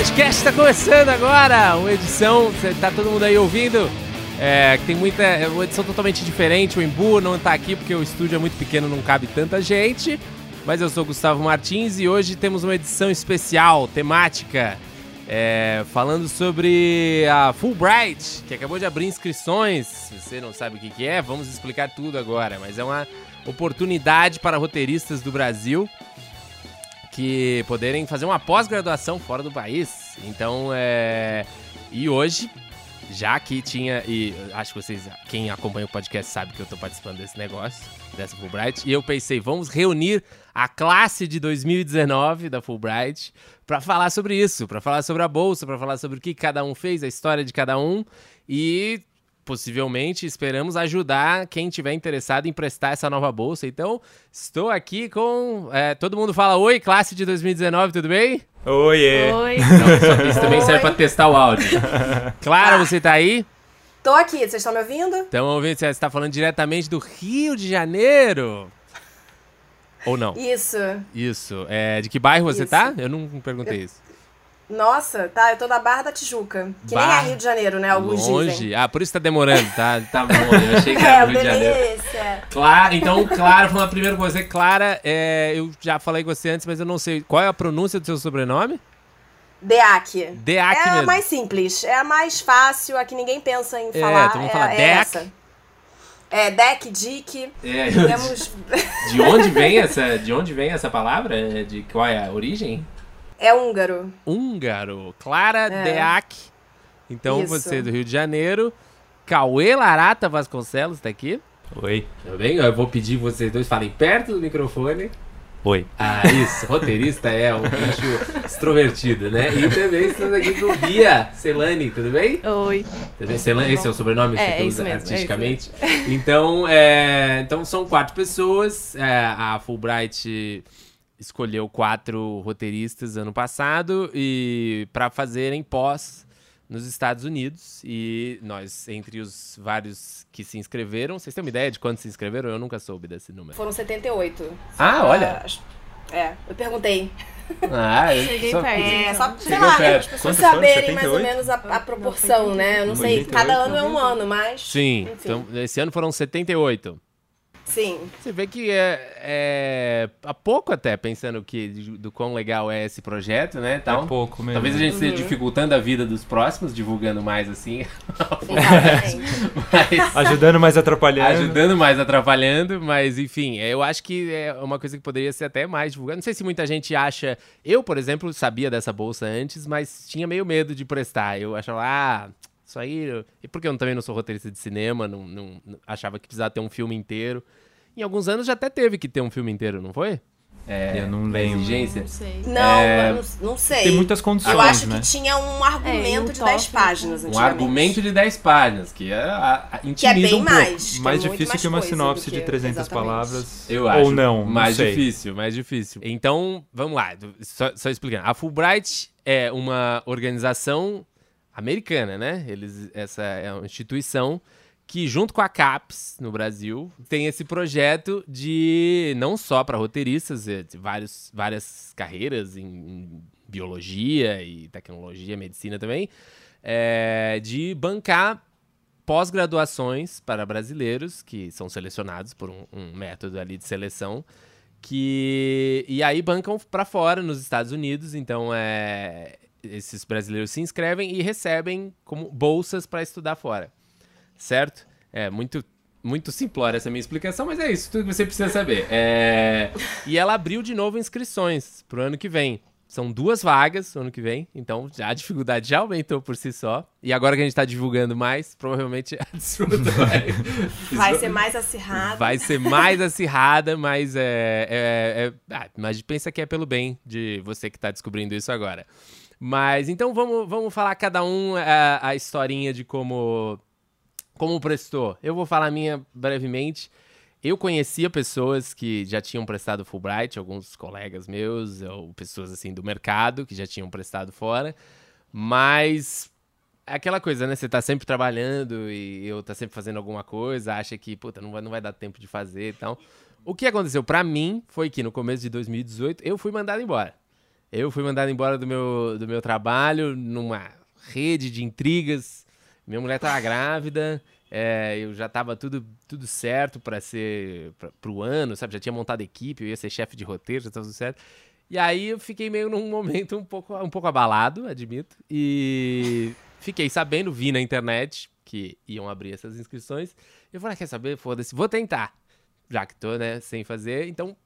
podcast está começando agora, uma edição, tá todo mundo aí ouvindo? É, tem muita, é uma edição totalmente diferente, o Embu não tá aqui porque o estúdio é muito pequeno, não cabe tanta gente, mas eu sou Gustavo Martins e hoje temos uma edição especial, temática, é, falando sobre a Fulbright, que acabou de abrir inscrições, se você não sabe o que que é, vamos explicar tudo agora, mas é uma oportunidade para roteiristas do Brasil que poderem fazer uma pós-graduação fora do país. Então, é. E hoje, já que tinha. E acho que vocês, quem acompanha o podcast, sabe que eu tô participando desse negócio, dessa Fulbright. E eu pensei, vamos reunir a classe de 2019 da Fulbright para falar sobre isso, para falar sobre a bolsa, para falar sobre o que cada um fez, a história de cada um. E possivelmente esperamos ajudar quem tiver interessado em prestar essa nova bolsa. Então, estou aqui com. é, todo mundo fala oi, classe de 2019, tudo bem? Oiê! Oi. Não, isso também serve para testar o áudio. Clara, você tá aí? Tô aqui, vocês estão me ouvindo? Então, ouvindo, você está falando diretamente do Rio de Janeiro. Ou não? Isso. Isso. É, de que bairro você Isso. tá? Eu não perguntei isso. Nossa, tá, eu tô na Barra da Tijuca. Que Barra- nem é Rio de Janeiro, né? Alguns Longe. dizem. Ah, por isso tá demorando, tá? Tá bom, eu achei que É, era do Rio de Janeiro. delícia. Clara, então, Clara, falando a primeira coisa. Clara, é, eu já falei com você antes, mas eu não sei. Qual é a pronúncia do seu sobrenome? DEAC. Deac É a mesmo. mais simples, é a mais fácil, a que ninguém pensa em É, falar. todo mundo é, fala é Deac. essa. É, Deck, Dick. É, Temos... de onde vem essa, de onde vem essa palavra? É, De qual é a origem? É húngaro. Húngaro. Clara É. Deac. Então Isso. você é do Rio de Janeiro. Cauê Larata Vasconcelos tá aqui. Oi. Tudo bem? Eu vou pedir que vocês dois falem perto do microfone. Oi. Ah, isso. Roteirista é um bicho extrovertido, né? E também estamos aqui com Bia Celani, tudo bem? Oi. Tudo bem? Celani, esse é o sobrenome que É, você é usa isso mesmo, é artisticamente? Então, é, então, são quatro pessoas. É, a Fulbright escolheu quatro roteiristas ano passado e para fazerem pós nos Estados Unidos. E nós, entre os vários que se inscreveram, vocês têm uma ideia de quantos se inscreveram? Eu nunca soube desse número. Foram 78. Ah, olha! É, eu perguntei. Ah, eu Cheguei só- perto. É, só, sei lá, perto. as pessoas saberem mais ou 78? menos a, a proporção, né? Eu não sei, 88, cada ano é um ano, mas... Sim, Enfim. então esse ano foram 78. Sim. Você vê que é, é há pouco até, pensando que do, quão legal é esse projeto, né? Tal. É pouco mesmo. Talvez a gente Uhum. esteja dificultando a vida dos próximos, divulgando mais assim, mas Ajudando, mas atrapalhando. ajudando mais, atrapalhando, mas enfim, eu acho que é uma coisa que poderia ser até mais divulgada. Não sei se muita gente acha. Eu, por exemplo, sabia dessa bolsa antes, mas tinha meio medo de prestar. Eu achava, ah, isso aí. E porque eu também não sou roteirista de cinema, não, não- não- achava que precisava ter um filme inteiro. Em alguns anos já até teve que ter um filme inteiro, não foi? É, Eu não lembro. Exigência. Não sei. Não, É, não, não sei. Tem muitas condições, Eu acho né? que tinha um É, argumento um de 10 tópico. páginas Um argumento de 10 páginas, que é, a, a, Que é intimida bem um pouco. mais. que é Mais muito difícil mais que uma sinopse do de que- 300 exatamente. palavras. Eu acho. Ou não, não Mais sei. difícil, mais difícil. Então, vamos lá. Só, só explicando. A Fulbright é uma organização americana, né? Eles, essa é uma instituição que, junto com a CAPES, no Brasil, tem esse projeto de, não só para roteiristas, é, vários, várias carreiras em, em biologia e tecnologia, medicina também, é, de bancar pós-graduações para brasileiros que são selecionados por um, um método ali de seleção que e aí bancam para fora nos Estados Unidos. Então é esses brasileiros se inscrevem e recebem como bolsas para estudar fora certo é muito muito simplória essa minha explicação mas é isso tudo que você precisa saber É, e ela abriu de novo inscrições pro ano que vem são duas vagas no ano que vem, então já a dificuldade já aumentou por si só. E agora que a gente tá divulgando mais, provavelmente a disputa vai, Vai ser mais acirrado. vai ser mais acirrada, mas é. é- é- ah, mas pensa que é pelo bem de você que tá descobrindo isso agora. Mas então vamos, vamos falar cada um a, a historinha de como, como prestou. Eu vou falar a minha brevemente. Eu conhecia pessoas que já tinham prestado Fulbright, alguns colegas meus, ou pessoas assim do mercado que já tinham prestado fora, mas é aquela coisa, né? Você tá sempre trabalhando e eu tá sempre fazendo alguma coisa, acha que, puta, não vai, não vai dar tempo de fazer e tal. O que aconteceu pra mim foi que no começo de 2018 eu fui mandado embora. Eu fui mandado embora do meu, do meu trabalho numa rede de intrigas. Minha mulher tava grávida, é, eu já tava tudo, tudo certo para ser pra, pro ano, sabe? Já tinha montado equipe, eu ia ser chefe de roteiro, já tava tudo certo. E aí eu fiquei meio num momento um pouco, um pouco abalado, admito. E fiquei sabendo, vi na internet que iam abrir essas inscrições. Eu falei, ah, quer saber? Foda-se, vou tentar. Já que tô, né, sem fazer. Então,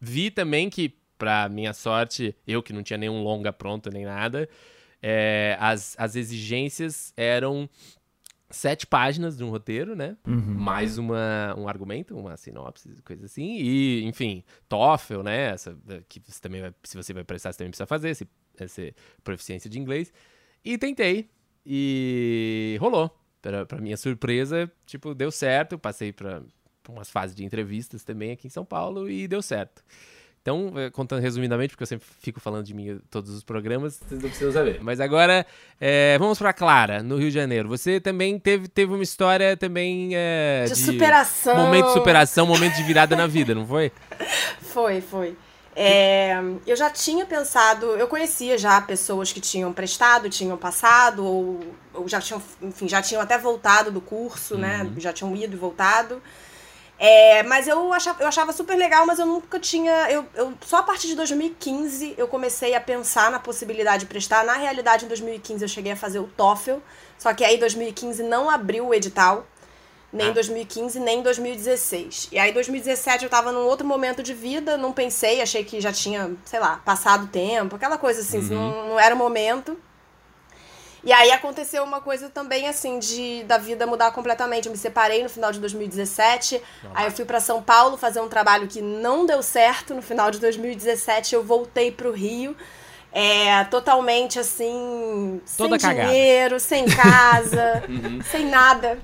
vi também que, pra minha sorte, eu que não tinha nenhum longa pronto nem nada, é, as, as exigências eram sete páginas de um roteiro, né? Mais uma, um argumento, uma sinopse, coisa assim. E, enfim, TOEFL, né? Essa, que você também vai, se você vai prestar, você também precisa fazer, esse, essa proficiência de inglês. E tentei. E rolou. Pra, pra minha surpresa, tipo, deu certo. Passei pra, pra umas fases de entrevistas também aqui em São Paulo e deu certo. Então, eh, contando resumidamente, porque eu sempre fico falando de mim em todos os programas, vocês não precisam saber. Mas agora, eh, vamos pra Clara, no Rio de Janeiro. Você também teve, teve uma história também... eh, De superação. Momento de superação, momento de virada na vida, não foi? Foi, foi. É, eu já tinha pensado, eu conhecia já pessoas que tinham prestado, tinham passado, ou, ou já tinham, enfim, já tinham até voltado do curso, né? Já tinham ido e voltado. É, mas eu achava, eu achava super legal, mas eu nunca tinha. Eu, eu, só a partir de 2015 eu comecei a pensar na possibilidade de prestar. Na realidade, em 2015 eu cheguei a fazer o TOEFL, só que aí em 2015 não abriu o edital, nem em Ah. 2015, nem em 2016. E aí em 2017 eu tava num outro momento de vida, não pensei, achei que já tinha, sei lá, passado o tempo, aquela coisa assim, não, não era o momento. E aí aconteceu uma coisa também assim de da vida mudar completamente. Eu me separei no final de 2017. Aí eu fui pra São Paulo fazer um trabalho que não deu certo. No final de 2017 eu voltei pro Rio. É, totalmente assim, Toda sem cagada. dinheiro, sem casa, sem nada.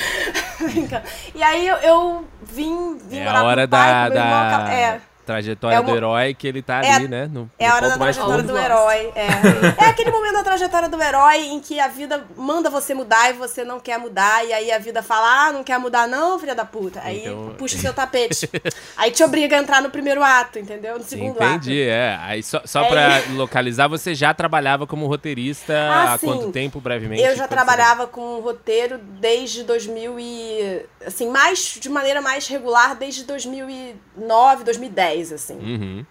e aí eu, eu vim, vim É morar a hora com o pai, da, da é, trajetória É uma- do herói que ele tá É- ali, né? No, é a hora da trajetória do herói. É. é aquele momento da trajetória do herói em que a vida manda você mudar e você não quer mudar. E aí a vida fala: Ah, não quer mudar, não, filha da puta. Aí Então- puxa o seu tapete. aí te obriga a entrar no primeiro ato, entendeu? No segundo Entendi, ato. é. Aí só, só É pra localizar, você já trabalhava como roteirista Ah, há sim. quanto tempo, brevemente? Eu já trabalhava com roteiro desde 2000 e... Assim, mais, de maneira mais regular desde 2009, 2010, assim. Uhum.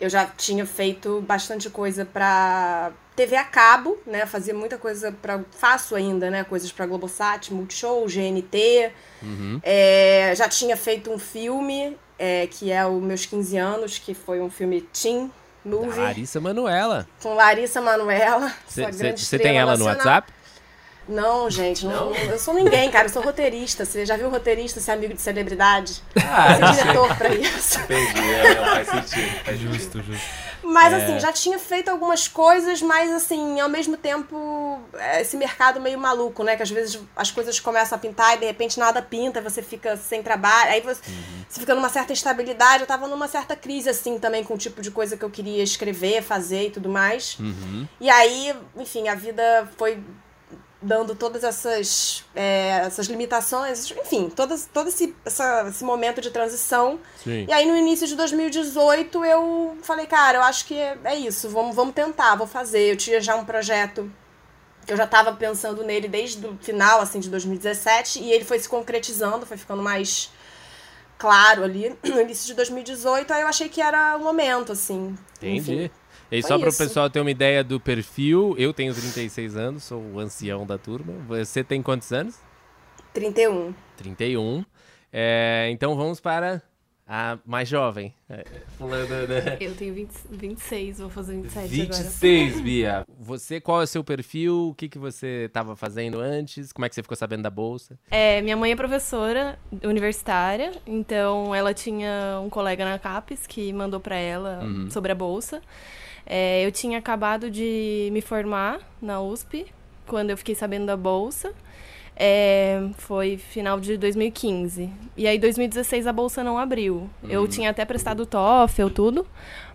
Eu já tinha feito bastante coisa pra TV a cabo, né? Fazia muita coisa para faço ainda, né? Coisas pra Globosat, Multishow, GNT. Uhum. É, já tinha feito um filme é, que é o Meus 15 anos, que foi um filme teen movie Larissa Manoela. com Larissa grande Você tem ela no nacional. WhatsApp? Não, gente, não, eu sou ninguém, cara. Eu sou roteirista. Você já viu roteirista ser amigo de celebridade? Ah, Ser diretor pra isso. Entendi, é, não, faz sentido. Faz Justo, justo. Mas É. assim, já tinha feito algumas coisas, mas assim, ao mesmo tempo, é, esse mercado meio maluco, né? Que às vezes as coisas começam a pintar e de repente nada pinta, você fica sem trabalho, aí você, Uhum. você fica numa certa instabilidade. Eu tava numa certa crise, assim, também com o tipo de coisa que eu queria escrever, fazer e tudo mais. Uhum. E aí, enfim, a vida foi dando todas essas, é, essas limitações, enfim, todas, todo esse, essa- esse momento de transição. Sim. E aí, no início de 2018, eu falei, cara, eu acho que é, é isso, vamos, vamos tentar, vou fazer. Eu tinha já um projeto que eu já estava pensando nele desde o final, assim, de 2017, e ele foi se concretizando, foi ficando mais claro ali no início de 2018, aí eu achei que era o momento, assim. Entendi. Enfim. E só para o pessoal ter uma ideia do perfil, eu tenho 36 anos, sou o ancião da turma. Você tem quantos anos? 31. 31. É, então vamos para a mais jovem. É, fulano, né? Eu tenho 20, 26, vou fazer 27 agora. 26, Bia. Você, qual é o seu perfil? O que, que você estava fazendo antes? Como é que você ficou sabendo da bolsa? É, minha mãe é professora universitária, então ela tinha um colega na CAPES que mandou pra ela Uhum. sobre a bolsa. É, eu tinha acabado de me formar na USP quando eu fiquei sabendo da bolsa. É, foi final de 2015. E aí, 2016, a bolsa não abriu. Eu tinha até prestado o TOEFL, tudo,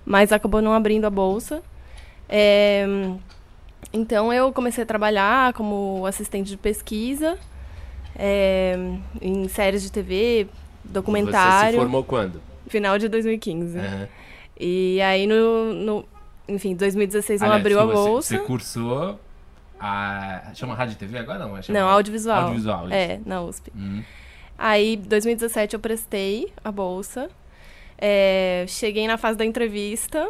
mas acabou não abrindo a bolsa. É, então, eu comecei a trabalhar como assistente de pesquisa é, em séries de TV, Você se documentário, formou quando? final de 2015. Aham. E aí, no, no enfim, 2016 não Aliás, abriu a você- bolsa. Você cursou a. Chama rádio TV agora não? é chama- Não, audiovisual. Audiovisual, isso. É, na USP. Hum. Aí, 2017 eu prestei a bolsa. É, cheguei na fase da entrevista,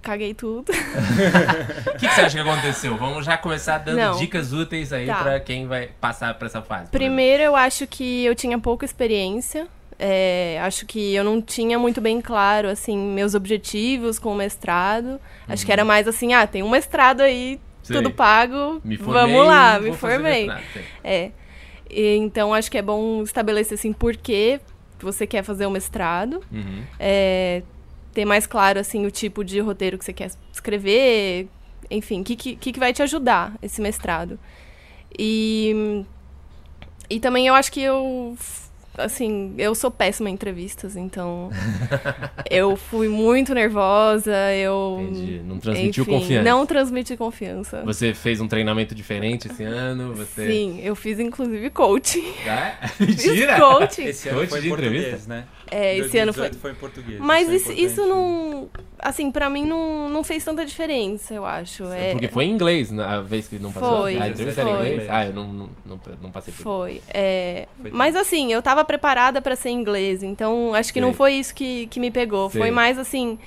caguei tudo. O que, que você acha que aconteceu? Vamos já começar dando Não. dicas úteis aí Tá. pra quem vai passar por essa fase. por Primeiro, eu acho que eu tinha pouca experiência. É, acho que eu não tinha muito bem claro, assim, meus objetivos com o mestrado. Acho que era mais assim, ah, tem um mestrado aí, Uhum. Tudo pago, Me formei, vamos lá, me formei. É. E, então, acho que é bom estabelecer, assim, por que você quer fazer o mestrado. Uhum. É, ter mais claro, assim, o tipo de roteiro que você quer escrever. Enfim, o que, que, que vai te ajudar esse mestrado. E, e também eu acho que eu... Assim, eu sou péssima em entrevistas, então... eu fui muito nervosa, eu... Entendi. Não transmitiu enfim, confiança. Não transmiti confiança. Você fez um treinamento diferente esse ano? Você... Sim, eu fiz inclusive coaching. É? Fiz Mentira! coaching. Esse ano Coach foi de em português, né? É, esse ano foi. 2018 foi em português. Mas é isso, isso não. Assim, pra mim não, não fez tanta diferença, eu acho. É, Porque foi em inglês na vez que não passou? Foi, A entrevista era em foi. inglês? Ah, eu não, não, não, não passei por isso. Foi. é, Foi mas assim, eu tava preparada pra ser inglês, então acho que não Sei. foi isso que, que me pegou. Sei. Foi mais assim.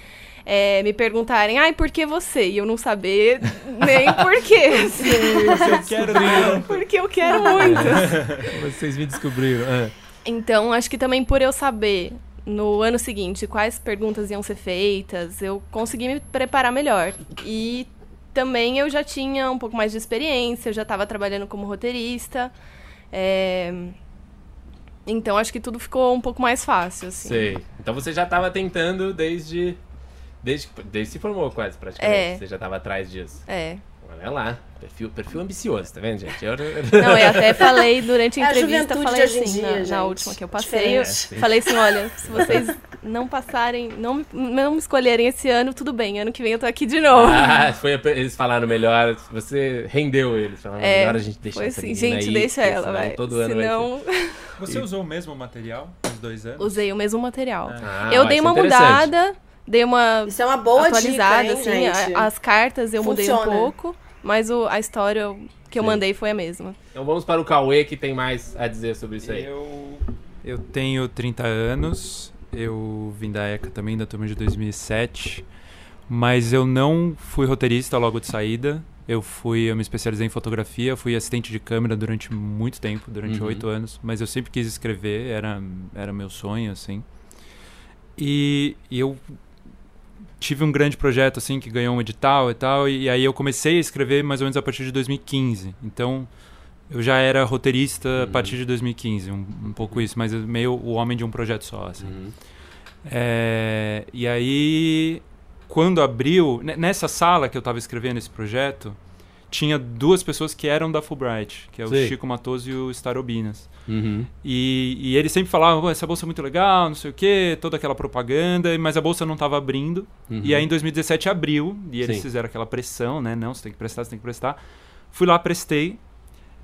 é, me perguntarem, ai, por que você? E eu não saber nem por quê. Eu quero tanto. Porque eu quero muito. Vocês me descobriram. Ah. Então, acho que também por eu saber no ano seguinte quais perguntas iam ser feitas, eu consegui me preparar melhor. E também eu já tinha um pouco mais de experiência, eu já estava trabalhando como roteirista. é, Então, acho que tudo ficou um pouco mais fácil, assim. Sei. Então você já tava tentando desde. Desde, desde se formou quase, praticamente. É. Você já tava atrás disso. É. Olha lá. Perfil, perfil ambicioso, tá vendo, gente? Eu- Não, eu até falei durante a É a entrevista, juventude falei assim, dia, na, na última que eu passei, eu Diferente. falei assim, olha, se vocês não passarem, não, me- não me escolherem esse ano, tudo bem, ano que vem eu tô aqui de novo. Ah, foi, a- eles falaram melhor, você rendeu eles. Falaram, É, melhor a gente deixar Foi essa assim, gente, aí, deixa porque ela, vai. Todo ano vai Senão, Você usou o mesmo material nos dois anos? usei o mesmo material. Ah, eu ó, dei é uma mudada, dei uma Isso é uma boa atualizada, dica, hein, assim, gente? as cartas eu mudei um Funciona. pouco, mas o- a história que eu Sim. mandei foi a mesma. Então vamos para o Cauê, que tem mais a dizer sobre isso aí. Eu, eu tenho 30 anos, eu vim da ECA também, da turma de 2007, mas eu não fui roteirista logo de saída. Eu fui, eu me especializei em fotografia, fui assistente de câmera durante muito tempo, durante Uhum. oito anos, mas eu sempre quis escrever, era, era meu sonho, assim. E, e eu tive um grande projeto, assim, que ganhou um edital e tal, e aí eu comecei a escrever mais ou menos a partir de 2015. Então, eu já era roteirista a Uhum. partir de 2015, um, um pouco isso, mas meio o homem de um projeto só, assim. Uhum. É, e aí, quando abriu, ne- nessa sala que eu estava escrevendo esse projeto, tinha duas pessoas que eram da Fulbright, que é o Sei. Chico Matoso e o Starobinas. Uhum. E, e eles sempre falavam, "Pô, essa bolsa é muito legal, não sei o quê, toda aquela propaganda, mas a bolsa não estava abrindo. Uhum. E aí em 2017 abriu, e eles Sim. fizeram aquela pressão, né? Não, você tem que prestar, você tem que prestar. Fui lá, prestei.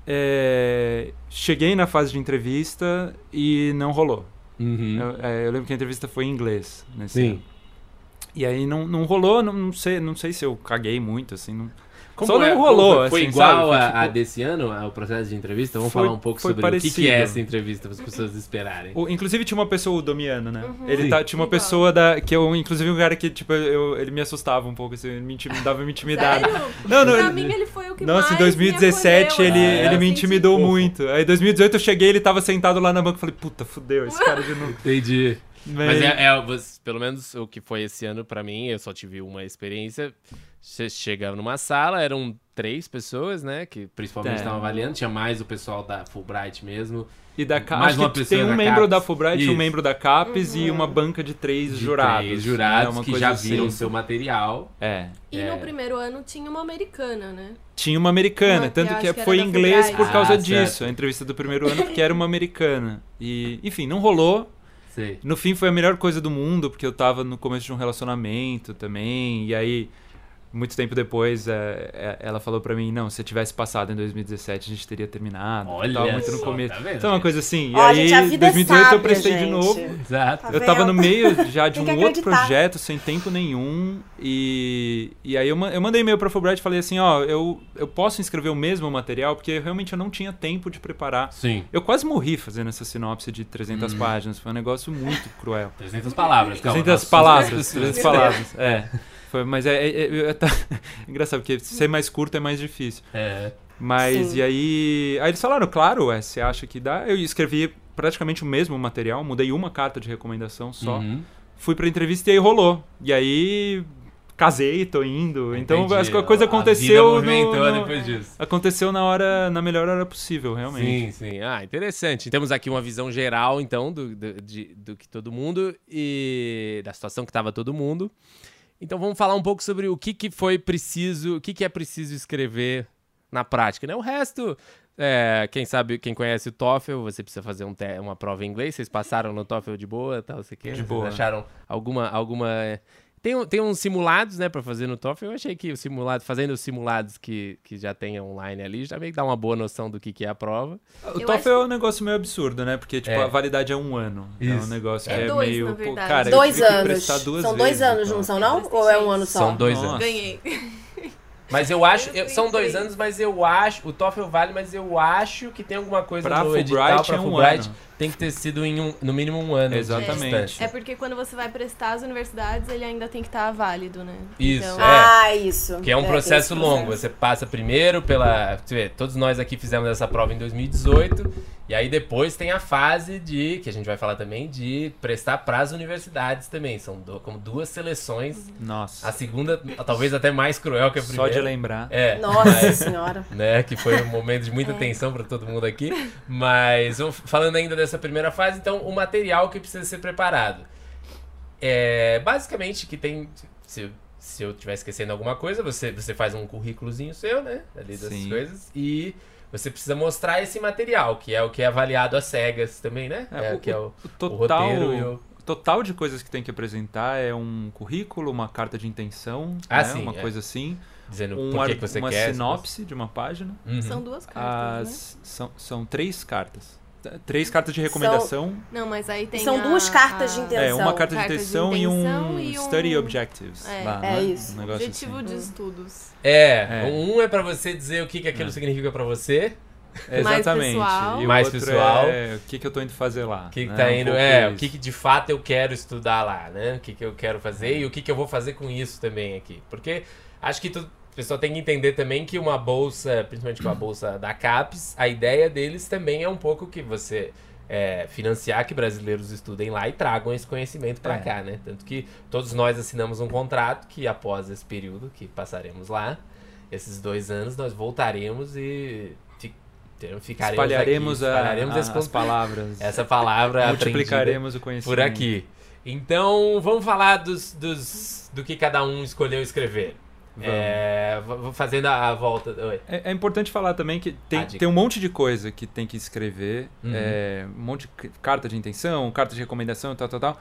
é, cheguei na fase de entrevista e não rolou. Uhum. Eu, é, eu lembro que a entrevista foi em inglês. Nesse Sim. ano. E aí não, não rolou, não, não sei, não sei se eu caguei muito, assim. Não... Como Só não é- rolou, Foi, foi assim, igual sabe? Foi a, tipo- a desse ano, ao processo de entrevista? Vamos Foi- falar um pouco sobre o que, que parecido. é essa entrevista para as pessoas esperarem. O- inclusive tinha uma pessoa, o Domiano, né? Ele Sim. tá, tinha uma Igual. pessoa da. Que eu, inclusive, um cara que, tipo, eu, ele me assustava um pouco, assim, ele me intim- dava uma intimidada. Sério? Não, não, pra ele- mim ele foi o que Nossa, mais em 2017 me ele, É, ele me senti- intimidou fofo. muito. Aí em 2018 eu cheguei ele tava sentado lá na banca e falei, puta, fudeu, esse cara de novo. Entendi. Mas Mas- é, é, pelo menos o que foi esse ano pra mim, eu só tive uma experiência. Você chega numa sala, eram três pessoas, né? Que principalmente É. estavam avaliando. Tinha mais o pessoal da Fulbright mesmo. E da Ca- Mais uma que pessoa tem um da membro CAPES. da Fulbright, um Isso. membro da CAPES e uma banca de três de jurados. três né? jurados Uma que coisa já assim. viram o seu material. É. E É. no primeiro ano tinha uma americana, né? Tinha uma americana, Uma tanto que, que foi em inglês Fulbright. por causa Ah, disso. certo. A entrevista do primeiro ano, porque era uma americana. E, enfim, não rolou. Sei. No fim foi a melhor coisa do mundo, porque eu tava no começo de um relacionamento também. E aí muito tempo depois, é, é, ela falou pra mim, não, se eu tivesse passado em 2017, a gente teria terminado. Olha tava muito no só, começo. tá vendo, então, uma coisa assim. E Ó, aí, gente, vida é 2018 eu sábia, prestei de gente. novo. Exato. Tá Eu tava no meio já de um outro acreditar. projeto, sem tempo nenhum. E, e aí eu, eu mandei e-mail pra Fulbright e falei assim, ó, eu, eu posso inscrever o mesmo material, porque realmente eu não tinha tempo de preparar. Sim. Eu quase morri fazendo essa sinopse de Hum. 300 páginas. Foi um negócio muito cruel. 300 palavras. calma, 300 nossos palavras, suscritos- 300 palavras. É. Foi, mas é, é- é- é- tá- engraçado, porque ser mais curto é mais difícil. É. Mas Sim. e aí. Aí eles falaram, claro, ué, você acha que dá? Eu escrevi praticamente o mesmo material, mudei uma carta de recomendação só. Uhum. Fui pra entrevista e aí rolou. E aí casei, tô indo. Então Entendi. a coisa A aconteceu. vida movimentou no- no- depois disso. Aconteceu na hora, na melhor hora possível, realmente. Sim, sim. Ah, interessante. Temos aqui uma visão geral, então, do, do, de- do que todo mundo e da situação que tava todo mundo. Então vamos falar um pouco sobre o que, que foi preciso, o que, que é preciso escrever na prática, né? O resto, é, quem sabe, quem conhece o TOEFL, você precisa fazer um uma prova em inglês. Vocês passaram no TOEFL de boa, tal, o quê? De boa. acharam alguma alguma tem, tem uns simulados, né, pra fazer no TOEFL. Eu achei que o simulado, fazendo os simulados que, que já tem online ali, já meio que dá uma boa noção do que, que é a prova. O Eu TOEFL acho- é um negócio meio absurdo, né? Porque, tipo, É. a validade é um ano. É um Isso. negócio É que é dois, meio. na pô, verdade. cara, Dois anos. prestar duas São dois vezes, anos, então. não são, não? Ou é um ano só? São dois Nossa. anos. Ganhei. Mas eu acho, Eu são dois anos, mas eu acho, o TOEFL vale, mas eu acho que tem alguma coisa Pra no edital Fulbright pra é um Fulbright, ano. Tem que ter sido em um, no mínimo um ano. Exatamente. distância. É porque quando você vai prestar as universidades, ele ainda tem que estar válido, né? Isso, Então, é. Ah, isso. Que é um tem processo longo. processo. Você passa primeiro pela. Você vê, todos nós aqui fizemos essa prova em 2018. E aí depois tem a fase de. Que a gente vai falar também, de prestar para as universidades também. São du- como duas seleções. Nossa. A segunda, talvez até mais cruel que a primeira. Só de lembrar. É. Nossa mas- senhora. né? Que foi um momento de muita tensão para todo mundo aqui. Mas falando ainda dessa primeira fase, então o material que precisa ser preparado. É, basicamente que tem. Se, se eu estiver esquecendo alguma coisa, você, você faz um currículozinho seu, né? Ali das Sim. coisas. E você precisa mostrar esse material, que é o que é avaliado às cegas também, né? É, É, o- que é o, O o total, roteiro e o. o total de coisas que tem que apresentar é um currículo, uma carta de intenção, Ah, né? sim, uma é. coisa assim, Dizendo um por que, que você uma quer. sinopse de uma página. Uhum. São duas cartas, né? As, são, são três cartas. Três cartas de recomendação. Não, mas aí tem São a- duas cartas de a- intenção. É, uma carta de Carta de intenção, e intenção um e um- study objectives. É. lá, É né? isso. Um negócio Objetivo assim. de estudos. É, É. um é pra você dizer o que, que aquilo significa pra você. Exatamente. pessoal. E o Mais outro pessoal. É, o que, que eu tô indo fazer lá. O que, que né? tá Um indo, é, o que, que de fato eu quero estudar lá, né? O que, que eu quero fazer e o que, que eu vou fazer com isso também aqui. Porque acho que tu, a pessoa tem que entender também que uma bolsa, principalmente com a bolsa da CAPES, a ideia deles também é um pouco que você é, financiar que brasileiros estudem lá e tragam esse conhecimento pra É. cá, né? Tanto que todos nós assinamos um contrato que após esse período que passaremos lá, esses dois anos, nós voltaremos e fi- ficaremos Espalharemos, aqui, espalharemos a- as palavras. essa palavra aprendida Multiplicaremos o conhecimento. por aqui. Então, vamos falar dos, dos, do que cada um escolheu escrever. É, fazendo a, volta. Oi. É, é importante falar também que tem, Ah, tem um monte de coisa que tem que escrever. Uhum. é, um monte de carta de intenção, carta de recomendação, tal, tal, tal.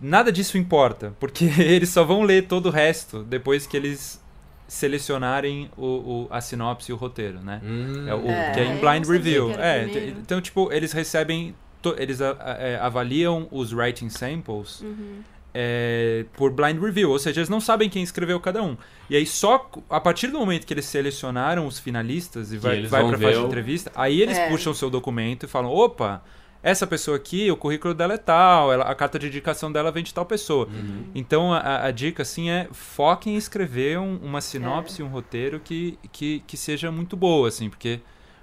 Nada disso importa, porque eles só vão ler todo o resto depois que eles selecionarem o, o- a sinopse e o roteiro, né? Hum, É, o, É. que é em blind review. É, então, tipo, eles recebem. to- eles a- a- é, avaliam os writing samples Uhum. É, por blind review, ou seja, eles não sabem quem escreveu cada um. E aí só a partir do momento que eles selecionaram os finalistas e vai, vai ver fase de o- entrevista, aí eles É. puxam o seu documento e falam: opa, essa pessoa aqui, o currículo dela é tal, ela- a carta de indicação dela vem de tal pessoa. Uhum. Então a- a, dica assim é foquem em escrever um- uma sinopse, É. um roteiro que, que, que seja muito boa, assim, porque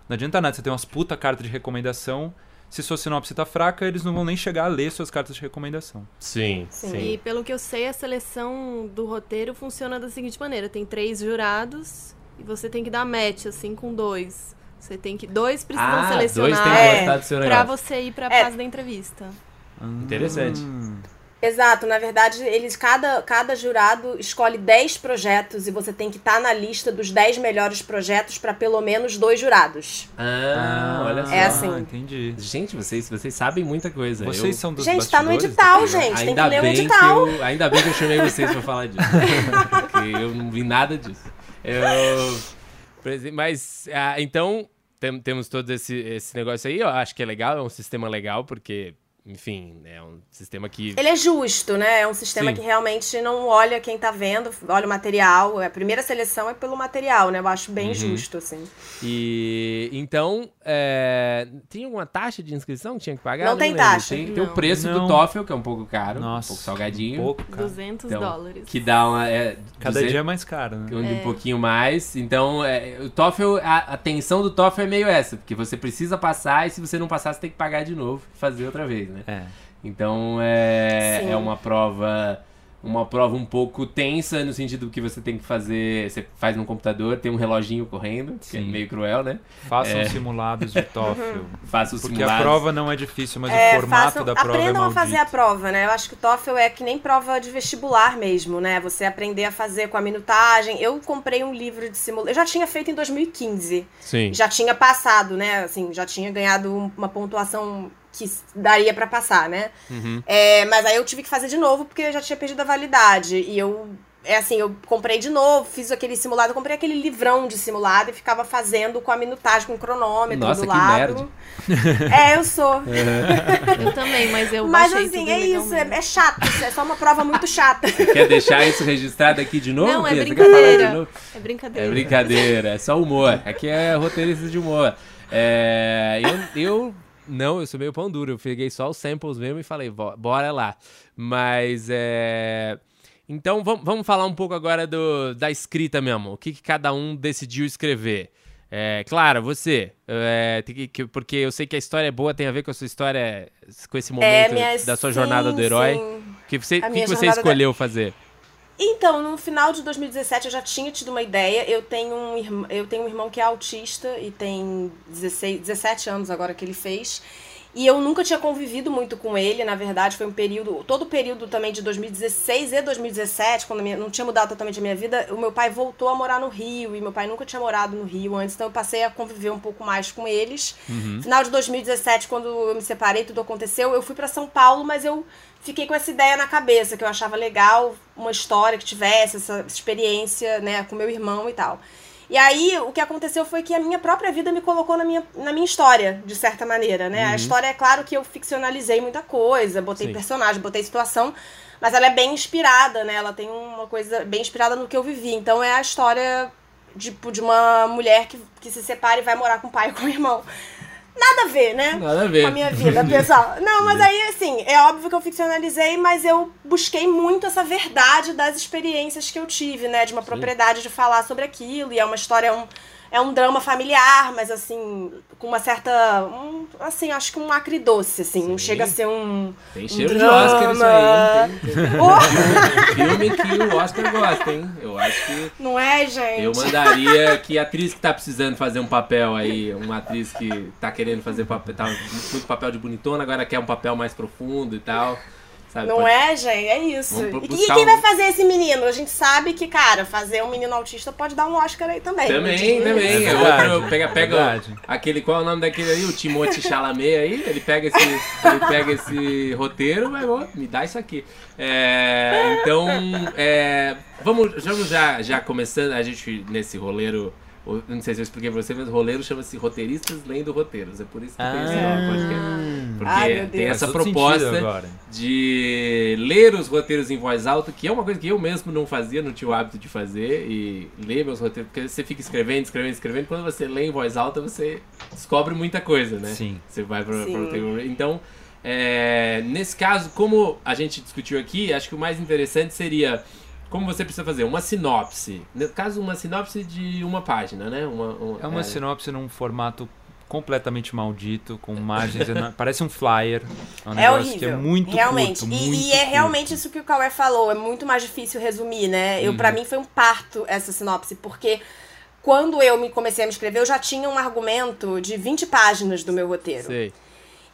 não adianta nada você ter umas puta cartas de recomendação. Se sua sinopse tá fraca, eles não vão nem chegar a ler suas cartas de recomendação. Sim, Sim. sim. E pelo que eu sei, a seleção do roteiro funciona da seguinte maneira: tem três jurados e você tem que dar match, assim, com dois. Você tem que. Dois precisam Ah, dois selecionar tem que É. gostar do seu pra você ir pra É. fase da entrevista. Interessante. Exato, na verdade, eles cada, cada jurado escolhe 10 projetos e você tem que estar na lista dos 10 melhores projetos para pelo menos dois jurados. Ah, olha só. É assim. Entendi. Gente, vocês, vocês sabem muita coisa. Vocês Eu- são dos Gente, tá no edital, gente. Tem ainda que ler o bem edital. Que eu, ainda bem que eu chamei vocês pra falar disso. Porque eu não vi nada disso. Eu, mas, ah, então, tem- temos todo esse, esse negócio aí. Eu acho que é legal, é um sistema legal, porque, enfim, é um sistema que... Ele é justo, né? É um sistema Sim. que realmente não olha quem tá vendo, olha o material. A primeira seleção é pelo material, né? Eu acho bem Uhum. justo, assim. E então, é, tem alguma taxa de inscrição que tinha que pagar? Não tem lembro. taxa. Tem, tem o Não. preço do Não. TOEFL, que é um pouco caro, Nossa, um pouco salgadinho. Um pouco, cara. 200 Então, dólares. Que dá uma... É, Cada 200 dia é mais caro, né? um, um pouquinho mais. Então, é, o TOEFL, a, a tensão do TOEFL é meio essa, porque você precisa passar e se você não passar, você tem que pagar de novo e fazer outra vez, né? É. Então, é, Sim. é uma prova uma prova um pouco tensa no sentido que você tem que fazer, você faz no computador, tem um reloginho correndo, que é Sim. meio cruel, né? Façam É. simulados de TOEFL. Faça os Porque simulados. a prova não é difícil, mas É, o formato façam- da prova é aprendam a maldito. fazer a prova, né? Eu acho que o TOEFL é que nem prova de vestibular mesmo, né? Você aprender a fazer com a minutagem. Eu comprei um livro de simulação. Eu já tinha feito em 2015. Sim. Já tinha passado, né? Assim, já tinha ganhado um- uma pontuação que daria pra passar, né? Uhum. É, mas aí eu tive que fazer de novo porque eu já tinha perdido a validade. E eu, é assim, eu comprei de novo, fiz aquele simulado, comprei aquele livrão de simulado e ficava fazendo com a minutagem, com o cronômetro Nossa, do que lado. É, eu sou. Eu também, mas eu Mas assim, tudo é isso, é, é chato, é só uma prova muito chata. Quer deixar isso registrado aqui de novo? Não, é Bia? Você quer falar de brincadeira. novo? É brincadeira. É brincadeira, é só humor. Aqui é roteirista de humor. É, eu, eu não, eu sou meio pão duro. Eu peguei só os samples mesmo e falei, "Bo- bora lá. Mas é. Então vamos, vamos falar um pouco agora do, da escrita mesmo. O que, que cada um decidiu escrever. É, Clara, você, é, porque eu sei que a história é boa, tem a ver com a sua história, com esse momento minha- da sua sim, jornada do herói. sim. Que você, que, que você jornada da- escolheu fazer? Então, no final de 2017 eu já tinha tido uma ideia. Eu tenho um, irmão, eu tenho um irmão que é autista e tem 16, 17 anos agora que ele fez. E eu nunca tinha convivido muito com ele, na verdade, foi um período, todo o período também de 2016 e 2017, quando minha- não tinha mudado totalmente a minha vida, o meu pai voltou a morar no Rio, e meu pai nunca tinha morado no Rio antes, então eu passei a conviver um pouco mais com eles. Final de 2017, quando eu me separei, tudo aconteceu, eu fui pra São Paulo, mas eu fiquei com essa ideia na cabeça, que eu achava legal uma história que tivesse essa experiência, né, com meu irmão e tal. E aí, o que aconteceu foi que a minha própria vida me colocou na minha, na minha história, de certa maneira, né? A história, é claro que eu ficcionalizei muita coisa, botei Sim. personagem, botei situação, mas ela é bem inspirada, né? Ela tem uma coisa bem inspirada no que eu vivi. Então, é a história, tipo, de uma mulher que, que se separa e vai morar com o pai e com o irmão. Nada a ver, né? Nada a ver. Com a minha vida, pessoal. Não, mas aí, assim, é óbvio que eu ficcionalizei, mas eu busquei muito essa verdade das experiências que eu tive, né? De uma propriedade de falar sobre aquilo. E é uma história, um, é um drama familiar, mas, assim, com uma certa. Um, assim, acho que um acridoce, assim. Não chega a ser um. Tem um cheiro de Oscar isso aí, hein? Tem- tem- Oh, filme que o Oscar gosta, hein? Eu acho que não é, gente? eu mandaria que a atriz que tá precisando fazer um papel aí, uma atriz que tá querendo fazer papel, tá muito papel de bonitona, agora quer um papel mais profundo e tal. Sabe? Não Pode- é, gente? É isso. E, e quem um- vai fazer esse menino? A gente sabe que, cara, fazer um menino autista pode dar um Oscar aí também. Também, também. É É outro, pega, é pega verdade. aquele, qual é o nome daquele aí? O Timothée Chalamet aí, ele pega esse, ele pega esse roteiro, mas ó, me dá isso aqui. É, então, é, vamos, vamos já, já começando, a gente nesse roleiro, não sei se eu expliquei pra você, mas o roleiro chama-se Roteiristas Lendo Roteiros, é por isso que tem esse nome, podcast. Porque Ai, tem essa proposta de ler os roteiros em voz alta, que é uma coisa que eu mesmo não fazia, não tinha o hábito de fazer, e ler meus roteiros, porque você fica escrevendo, escrevendo, escrevendo, quando você lê em voz alta, você descobre muita coisa, né? Sim. Você vai para Sim. roteiro. Então, é, nesse caso, como a gente discutiu aqui, acho que o mais interessante seria como você precisa fazer uma sinopse. No caso, uma sinopse de uma página, né? Uma, É uma sinopse num formato completamente maldito, com margens. Parece um flyer. É um É negócio horrível. que é muito realmente. curto, E- muito e, é curto. realmente isso que o Cauê falou. É muito mais difícil resumir, né? Eu, Uhum. para mim foi um parto essa sinopse, porque quando eu me comecei a me escrever, eu já tinha um argumento de 20 páginas do meu roteiro. Sei.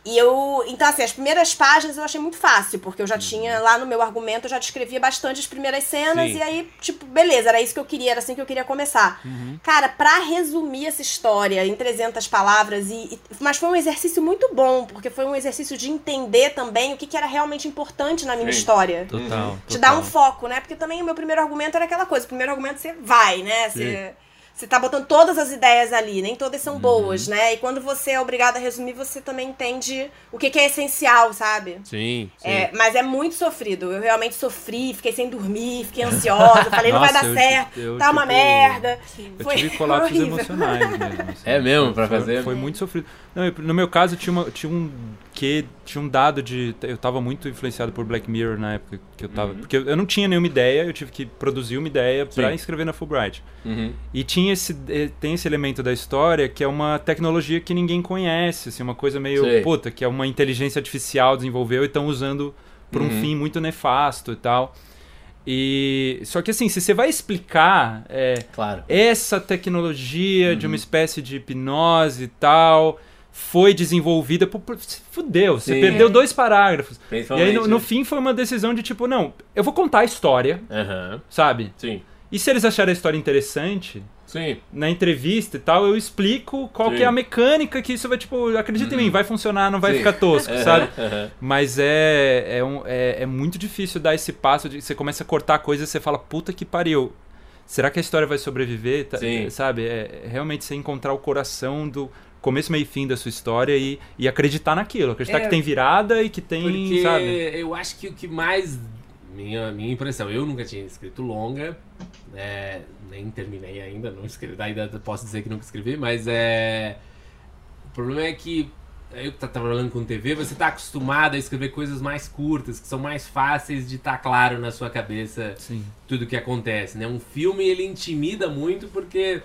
E eu. Então, assim, as primeiras páginas eu achei muito fácil, porque eu já tinha lá no meu argumento, eu já descrevia bastante as primeiras cenas, Sim. e aí, tipo, beleza, era isso que eu queria, era assim que eu queria começar. Cara, pra resumir essa história em 300 palavras, e, e- mas foi um exercício muito bom, porque foi um exercício de entender também o que, que era realmente importante na minha Sim. história. Total. Te dá um total. foco, né? Porque também o meu primeiro argumento era aquela coisa. O primeiro argumento você vai, né? Você, você tá botando todas as ideias ali, nem todas são boas, né? E quando você é obrigado a resumir, você também entende o que, que é essencial, sabe? Sim, sim. É, mas é muito sofrido. Eu realmente sofri, fiquei sem dormir, fiquei ansiosa, falei, não vai Nossa, dar eu- certo, eu, tá uma tipo, merda. Eu Foi tive colapsos horrível. emocionais mesmo. assim. É mesmo, pra Foi- fazer? Foi muito sofrido. Não, no meu caso, tinha, uma, tinha um que tinha um dado de. Eu tava muito influenciado por Black Mirror na época que eu tava. Porque eu, não tinha nenhuma ideia, eu tive que produzir uma ideia Sim. inscrever na Fulbright. Uhum. E tinha esse, eh, tem esse elemento da história que é uma tecnologia que ninguém conhece, assim, uma coisa meio, Sei. puta, que é uma inteligência artificial desenvolveu e estão usando por um Uhum. fim muito nefasto e tal. E só que assim, se você vai explicar é, Claro. essa tecnologia de uma Uhum. espécie de hipnose e tal foi desenvolvida por, fudeu, você Sim. perdeu dois parágrafos. E aí no, no fim foi uma decisão de tipo, não, eu vou contar a história, Aham. sabe? Sim. E se eles acharem a história interessante, Sim. na entrevista e tal, eu explico qual Sim. Uhum. que é a mecânica que isso vai, tipo, acredita em mim, vai funcionar, não vai Sim. ficar tosco, sabe? Aham. Mas é, é, um- é, é muito difícil dar esse passo de você começa a cortar coisas e você fala, puta que pariu. Será que a história vai sobreviver? Tá- Sim. Sabe? É, é realmente você encontrar o coração do começo, meio e fim da sua história e, e acreditar naquilo. Acreditar É. que tem virada e que tem, Porque sabe? eu acho que o que mais. Minha, minha impressão, eu nunca tinha escrito longa, né, nem terminei ainda, não escrevi, ainda posso dizer que nunca escrevi, mas é. O problema é que eu que tá trabalhando com TV, você tá acostumado a escrever coisas mais curtas, que são mais fáceis de estar claro na sua cabeça Sim. tudo que acontece, né? Um filme ele intimida muito porque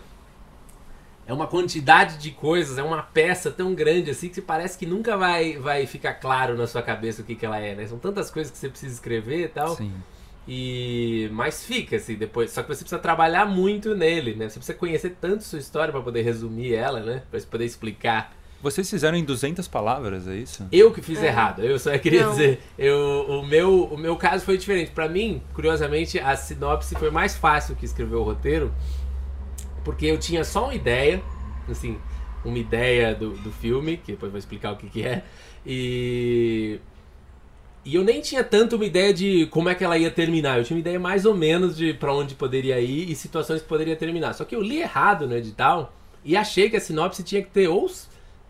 é uma quantidade de coisas, é uma peça tão grande assim que parece que nunca vai, vai ficar claro na sua cabeça o que, que ela é, né? São tantas coisas que você precisa escrever e tal. Sim. E mas fica assim depois, só que você precisa trabalhar muito nele, né? Você precisa conhecer tanto sua história para poder resumir ela, né? Para poder explicar. Vocês fizeram em 200 palavras, é isso? Eu que fiz errado. Eu só queria Não. dizer, eu, o meu o meu caso foi diferente. Pra mim, curiosamente, a sinopse foi mais fácil que escrever o roteiro, porque eu tinha só uma ideia, assim, uma ideia do, do filme, que depois vou explicar o que, que é, e e eu nem tinha tanto uma ideia de como é que ela ia terminar. Eu tinha uma ideia mais ou menos de pra onde poderia ir e situações que poderia terminar. Só que eu li errado no edital e achei que a sinopse tinha que ter ou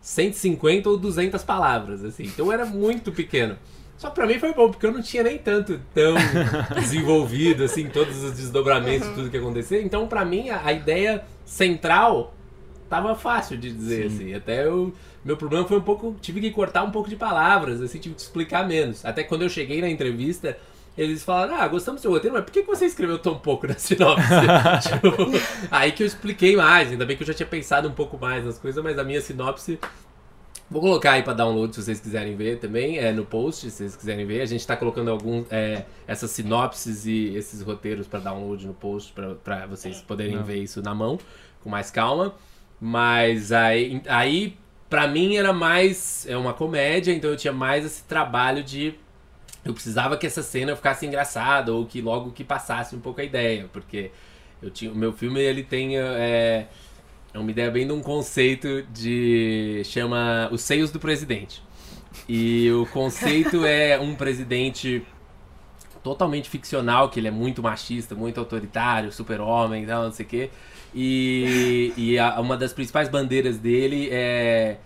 150 ou 200 palavras, assim. Então era muito pequeno. Só pra mim foi bom, porque eu não tinha nem tanto tão desenvolvido, assim, todos os desdobramentos e tudo que acontecia. Então, pra mim, a, a ideia central tava fácil de dizer, assim. Até eu. Meu problema foi um pouco. Tive que cortar um pouco de palavras, assim, tive que explicar menos. Até quando eu cheguei na entrevista, eles falaram: Ah, gostamos do seu roteiro, mas por que que você escreveu tão pouco na sinopse? Tipo, aí que eu expliquei mais. Ainda bem que eu já tinha pensado um pouco mais nas coisas, mas a minha sinopse. Vou colocar aí pra download se vocês quiserem ver também, é no post, se vocês quiserem ver. A gente tá colocando algum, é, essas sinopses e esses roteiros pra download no post pra vocês poderem Não. ver isso na mão, com mais calma. Mas aí, aí para mim era mais é uma comédia, então eu tinha mais esse trabalho de eu precisava que essa cena ficasse engraçada ou que logo que passasse um pouco a ideia, porque eu tinha o meu filme ele tem é, é uma ideia bem de um conceito de chama os seios do presidente. E o conceito é um presidente totalmente ficcional, que ele é muito machista, muito autoritário, super-homem, tal, não sei o quê. E, e a- uma das principais bandeiras dele é,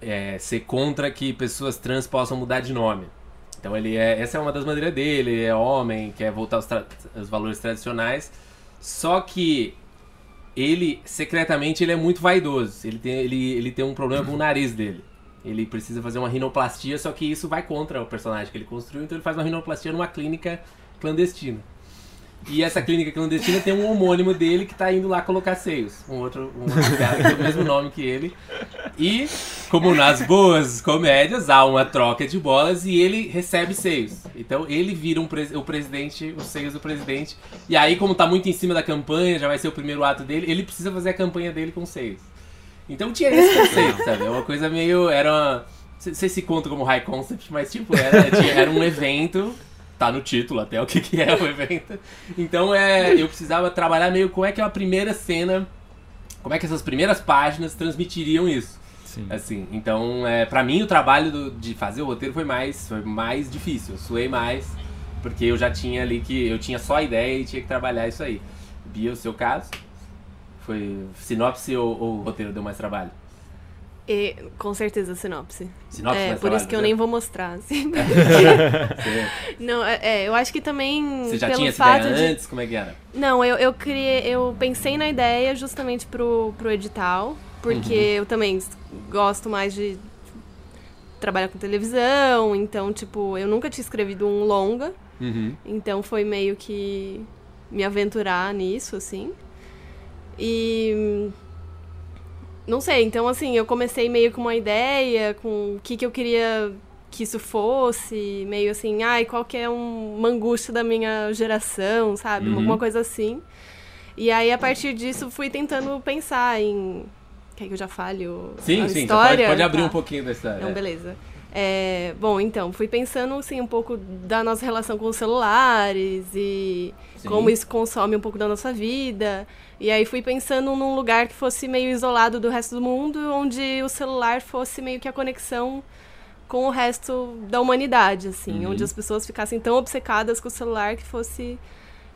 é ser contra que pessoas trans possam mudar de nome. Então ele é, essa é uma das bandeiras dele, ele é homem, quer voltar aos, tra- aos valores tradicionais. Só que ele, secretamente, ele é muito vaidoso. Ele tem, ele, ele tem um problema com o nariz dele. Ele precisa fazer uma rinoplastia, só que isso vai contra o personagem que ele construiu, então ele faz uma rinoplastia numa clínica clandestina. E essa clínica clandestina tem um homônimo dele que tá indo lá colocar seios. Um outro, um outro cara que tem o mesmo nome que ele. E, como nas boas comédias, há uma troca de bolas e ele recebe seios. Então ele vira um pres- o presidente, os seios do presidente. E aí, como tá muito em cima da campanha, já vai ser o primeiro ato dele, ele precisa fazer a campanha dele com seios. Então tinha esse conceito, sabe? É uma coisa meio. Era uma- se conta como high concept, mas tipo, era, tinha- era um evento. Tá no título até o que, que é o evento. Então é, eu precisava trabalhar meio como é que é a primeira cena. Como é que essas primeiras páginas transmitiriam isso. Sim. Assim, então, é, para mim o trabalho do- de fazer o roteiro foi mais, foi mais difícil. Eu suei mais, porque eu já tinha ali que eu tinha só a ideia e tinha que trabalhar isso aí. Bia, o seu caso? Foi sinopse ou, ou o roteiro deu mais trabalho? E, com certeza, sinopse. Sinopse é, mais por isso que eu né? nem vou mostrar, assim. Não, é, é, eu acho que também você já pelo tinha essa fato ideia de... antes? Como é que era? Não, eu, eu criei, eu pensei na ideia justamente pro, pro edital, porque Uhum. eu também gosto mais de trabalhar com televisão, então, tipo, eu nunca tinha escrevido um longa, Uhum. então foi meio que me aventurar nisso, assim. E. Não sei, então, assim, eu comecei meio com uma ideia, com o que, que eu queria que isso fosse, meio assim, ai, qual que é um mangusto da minha geração, sabe? Uhum. Alguma coisa assim. E aí, a partir disso, fui tentando pensar em. Quer que eu já fale o, Sim, a sim, história? você pode, pode abrir Tá. um pouquinho da história. Então, beleza. É, bom, então, fui pensando assim, um pouco da nossa relação com os celulares e Sim. como isso consome um pouco da nossa vida. E aí fui pensando num lugar que fosse meio isolado do resto do mundo, onde o celular fosse meio que a conexão com o resto da humanidade, assim, Uhum. onde as pessoas ficassem tão obcecadas com o celular que fosse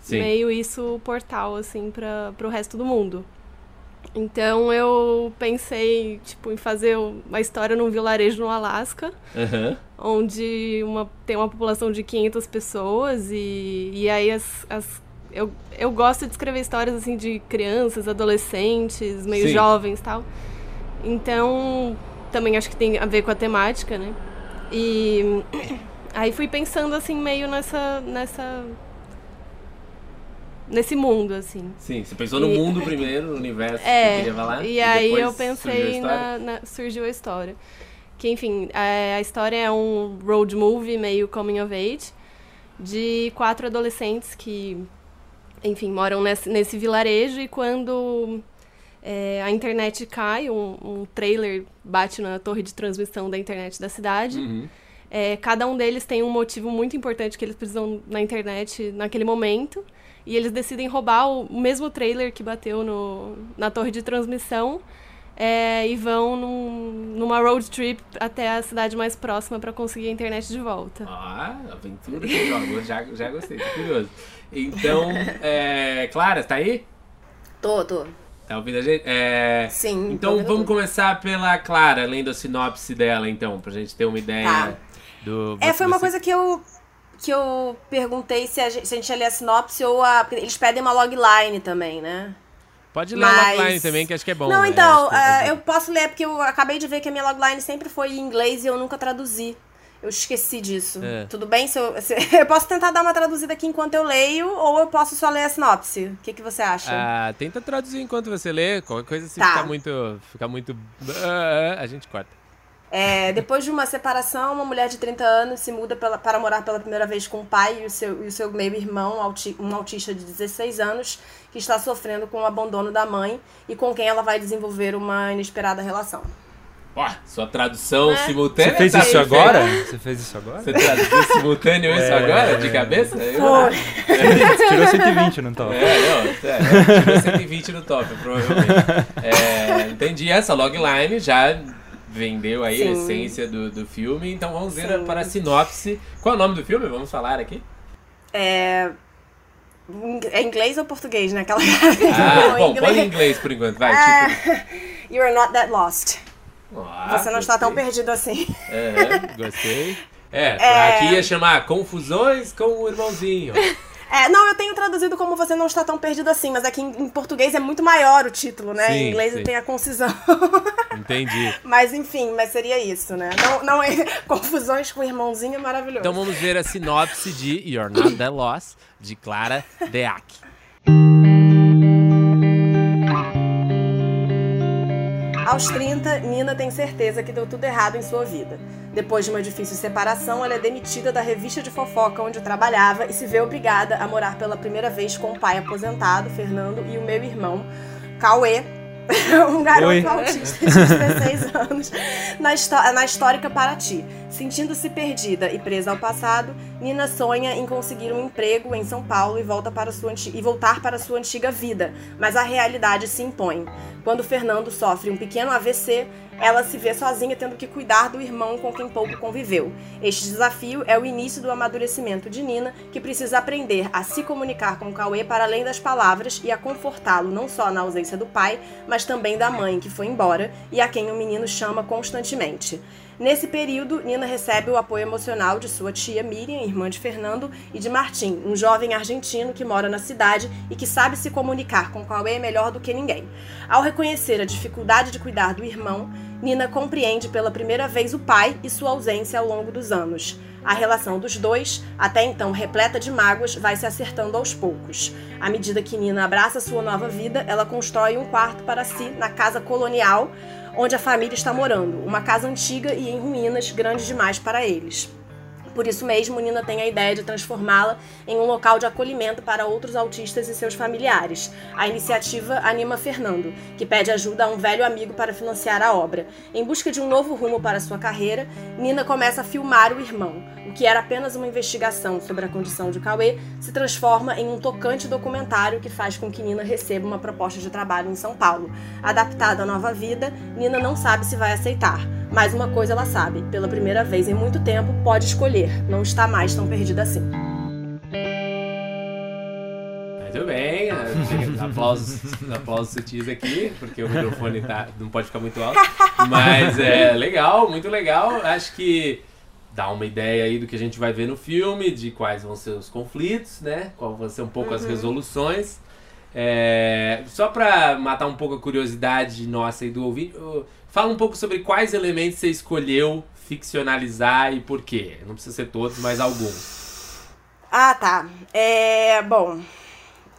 Sim. meio isso o portal assim para o resto do mundo. Então eu pensei tipo em fazer uma história num vilarejo no Alasca, Aham. onde uma, tem uma população de 500 pessoas e, e aí as, as eu, eu gosto de escrever histórias assim de crianças, adolescentes, meio Sim. jovens, tal. Então também acho que tem a ver com a temática, né? E aí fui pensando assim meio nessa nessa nesse mundo assim. Sim, você pensou no E- mundo primeiro, no universo que É, queria falar. e aí depois eu surgiu a pensei história? na, na- surgiu a história. Que enfim, a, a história é um road movie meio coming of age de quatro adolescentes que, enfim, moram nesse, nesse vilarejo e quando é, a internet cai, um, um trailer bate na torre de transmissão da internet da cidade. Uhum. É, cada um deles tem um motivo muito importante que eles precisam na internet naquele momento. E eles decidem roubar o o mesmo trailer que bateu no, na torre de transmissão é, e vão num- numa road trip até a cidade mais próxima para conseguir a internet de volta. Ah, aventura que jogo. Já, já gostei, tô curioso. Então, é, Clara, tá aí? Tô, tô. Tá ouvindo a gente? É, Sim. então vamos tudo. começar pela Clara, lendo a sinopse dela, então, pra gente ter uma ideia Tá. do. É, foi uma você- coisa que eu que eu perguntei se a gente, se a gente ia ler a sinopse ou a. Eles pedem uma logline também, né? Pode ler Mas- a logline também, que acho que é bom. não, né? então, que- é, eu posso ler porque eu acabei de ver que a minha logline sempre foi em inglês e eu nunca traduzi. Eu esqueci disso. É. Tudo bem? Se eu, se- eu posso tentar dar uma traduzida aqui enquanto eu leio, ou eu posso só ler a sinopse. O que, que você acha? Ah, tenta traduzir enquanto você lê. Qualquer coisa se Tá. ficar muito. Ficar muito. ah, a gente corta. É, depois de uma separação, uma mulher de 30 anos se muda pela- para morar pela primeira vez com o pai e o seu, e o seu meio-irmão, um autista de 16 anos, que está sofrendo com o abandono da mãe e com quem ela vai desenvolver uma inesperada relação. Ó, sua tradução É. simultânea. Você fez tá isso agora? Você fez isso agora? Você traduziu simultâneo isso É. agora, de cabeça? Foi. Tirou 120, não tá? É, não, é, tirou 120 no top, provavelmente. É, entendi essa logline, já vendeu aí a Sim. essência do, do filme, então vamos ver Sim. para a sinopse. Qual é o nome do filme? Vamos falar aqui? É, é inglês ou português, né? Aquela... Ah, bom, põe em inglês por enquanto, vai. É. Tipo... You are not that lost. Ah, Você não está tão gostei. perdido assim. Aham, gostei. É, É. aqui ia chamar Confusões com o Irmãozinho. É, não, eu tenho traduzido como você não está tão perdido assim, mas aqui em, em português é muito maior o título, né? Sim, em inglês sim. tem a concisão. Entendi. mas enfim, mas seria isso, né? Não, não é confusões com o irmãozinho é maravilhoso. Então vamos ver a sinopse de You're Not That Lost, de Clara Deac. Aos 30, Nina tem certeza que deu tudo errado em sua vida. Depois de uma difícil separação, ela é demitida da revista de fofoca onde trabalhava e se vê obrigada a morar pela primeira vez com o pai aposentado, Fernando, e o meu irmão, Cauê, um garoto Oi. autista de 16 anos na, na histórica Paraty. Sentindo-se perdida e presa ao passado, Nina sonha em conseguir um emprego em São Paulo e, volta para sua e voltar para sua antiga vida, mas a realidade se impõe. Quando Fernando sofre um pequeno AVC, ela se vê sozinha tendo que cuidar do irmão com quem pouco conviveu. Este desafio é o início do amadurecimento de Nina, que precisa aprender a se comunicar com Cauê para além das palavras e a confortá-lo não só na ausência do pai, mas também da mãe que foi embora e a quem o menino chama constantemente. Nesse período, Nina recebe o apoio emocional de sua tia Miriam, irmã de Fernando, e de Martim, um jovem argentino que mora na cidade e que sabe se comunicar com Cauê melhor do que ninguém. Ao reconhecer a dificuldade de cuidar do irmão, Nina compreende pela primeira vez o pai e sua ausência ao longo dos anos. A relação dos dois, até então repleta de mágoas, vai se acertando aos poucos. À medida que Nina abraça sua nova vida, ela constrói um quarto para si na casa colonial onde a família está morando, uma casa antiga e em ruínas, grande demais para eles. Por isso mesmo, Nina tem a ideia de transformá-la em um local de acolhimento para outros autistas e seus familiares. A iniciativa anima Fernando, que pede ajuda a um velho amigo para financiar a obra. Em busca de um novo rumo para sua carreira, Nina começa a filmar o irmão. O que era apenas uma investigação sobre a condição de Cauê se transforma em um tocante documentário que faz com que Nina receba uma proposta de trabalho em São Paulo. Adaptada à nova vida, Nina não sabe se vai aceitar. Mas uma coisa ela sabe: pela primeira vez em muito tempo, pode escolher. Não está mais tão perdida assim. Muito bem, chega- aplausos, aplausos sutis aqui, porque o microfone tá, não pode ficar muito alto. Mas é legal, muito legal. Acho que dá uma ideia aí do que a gente vai ver no filme, de quais vão ser os conflitos, né? Qual vão ser um pouco as resoluções. É, só pra matar um pouco a curiosidade nossa e do ouvinte, fala um pouco sobre quais elementos você escolheu ficcionalizar e por quê. Não precisa ser todos, mas alguns. Ah, tá. É. Bom.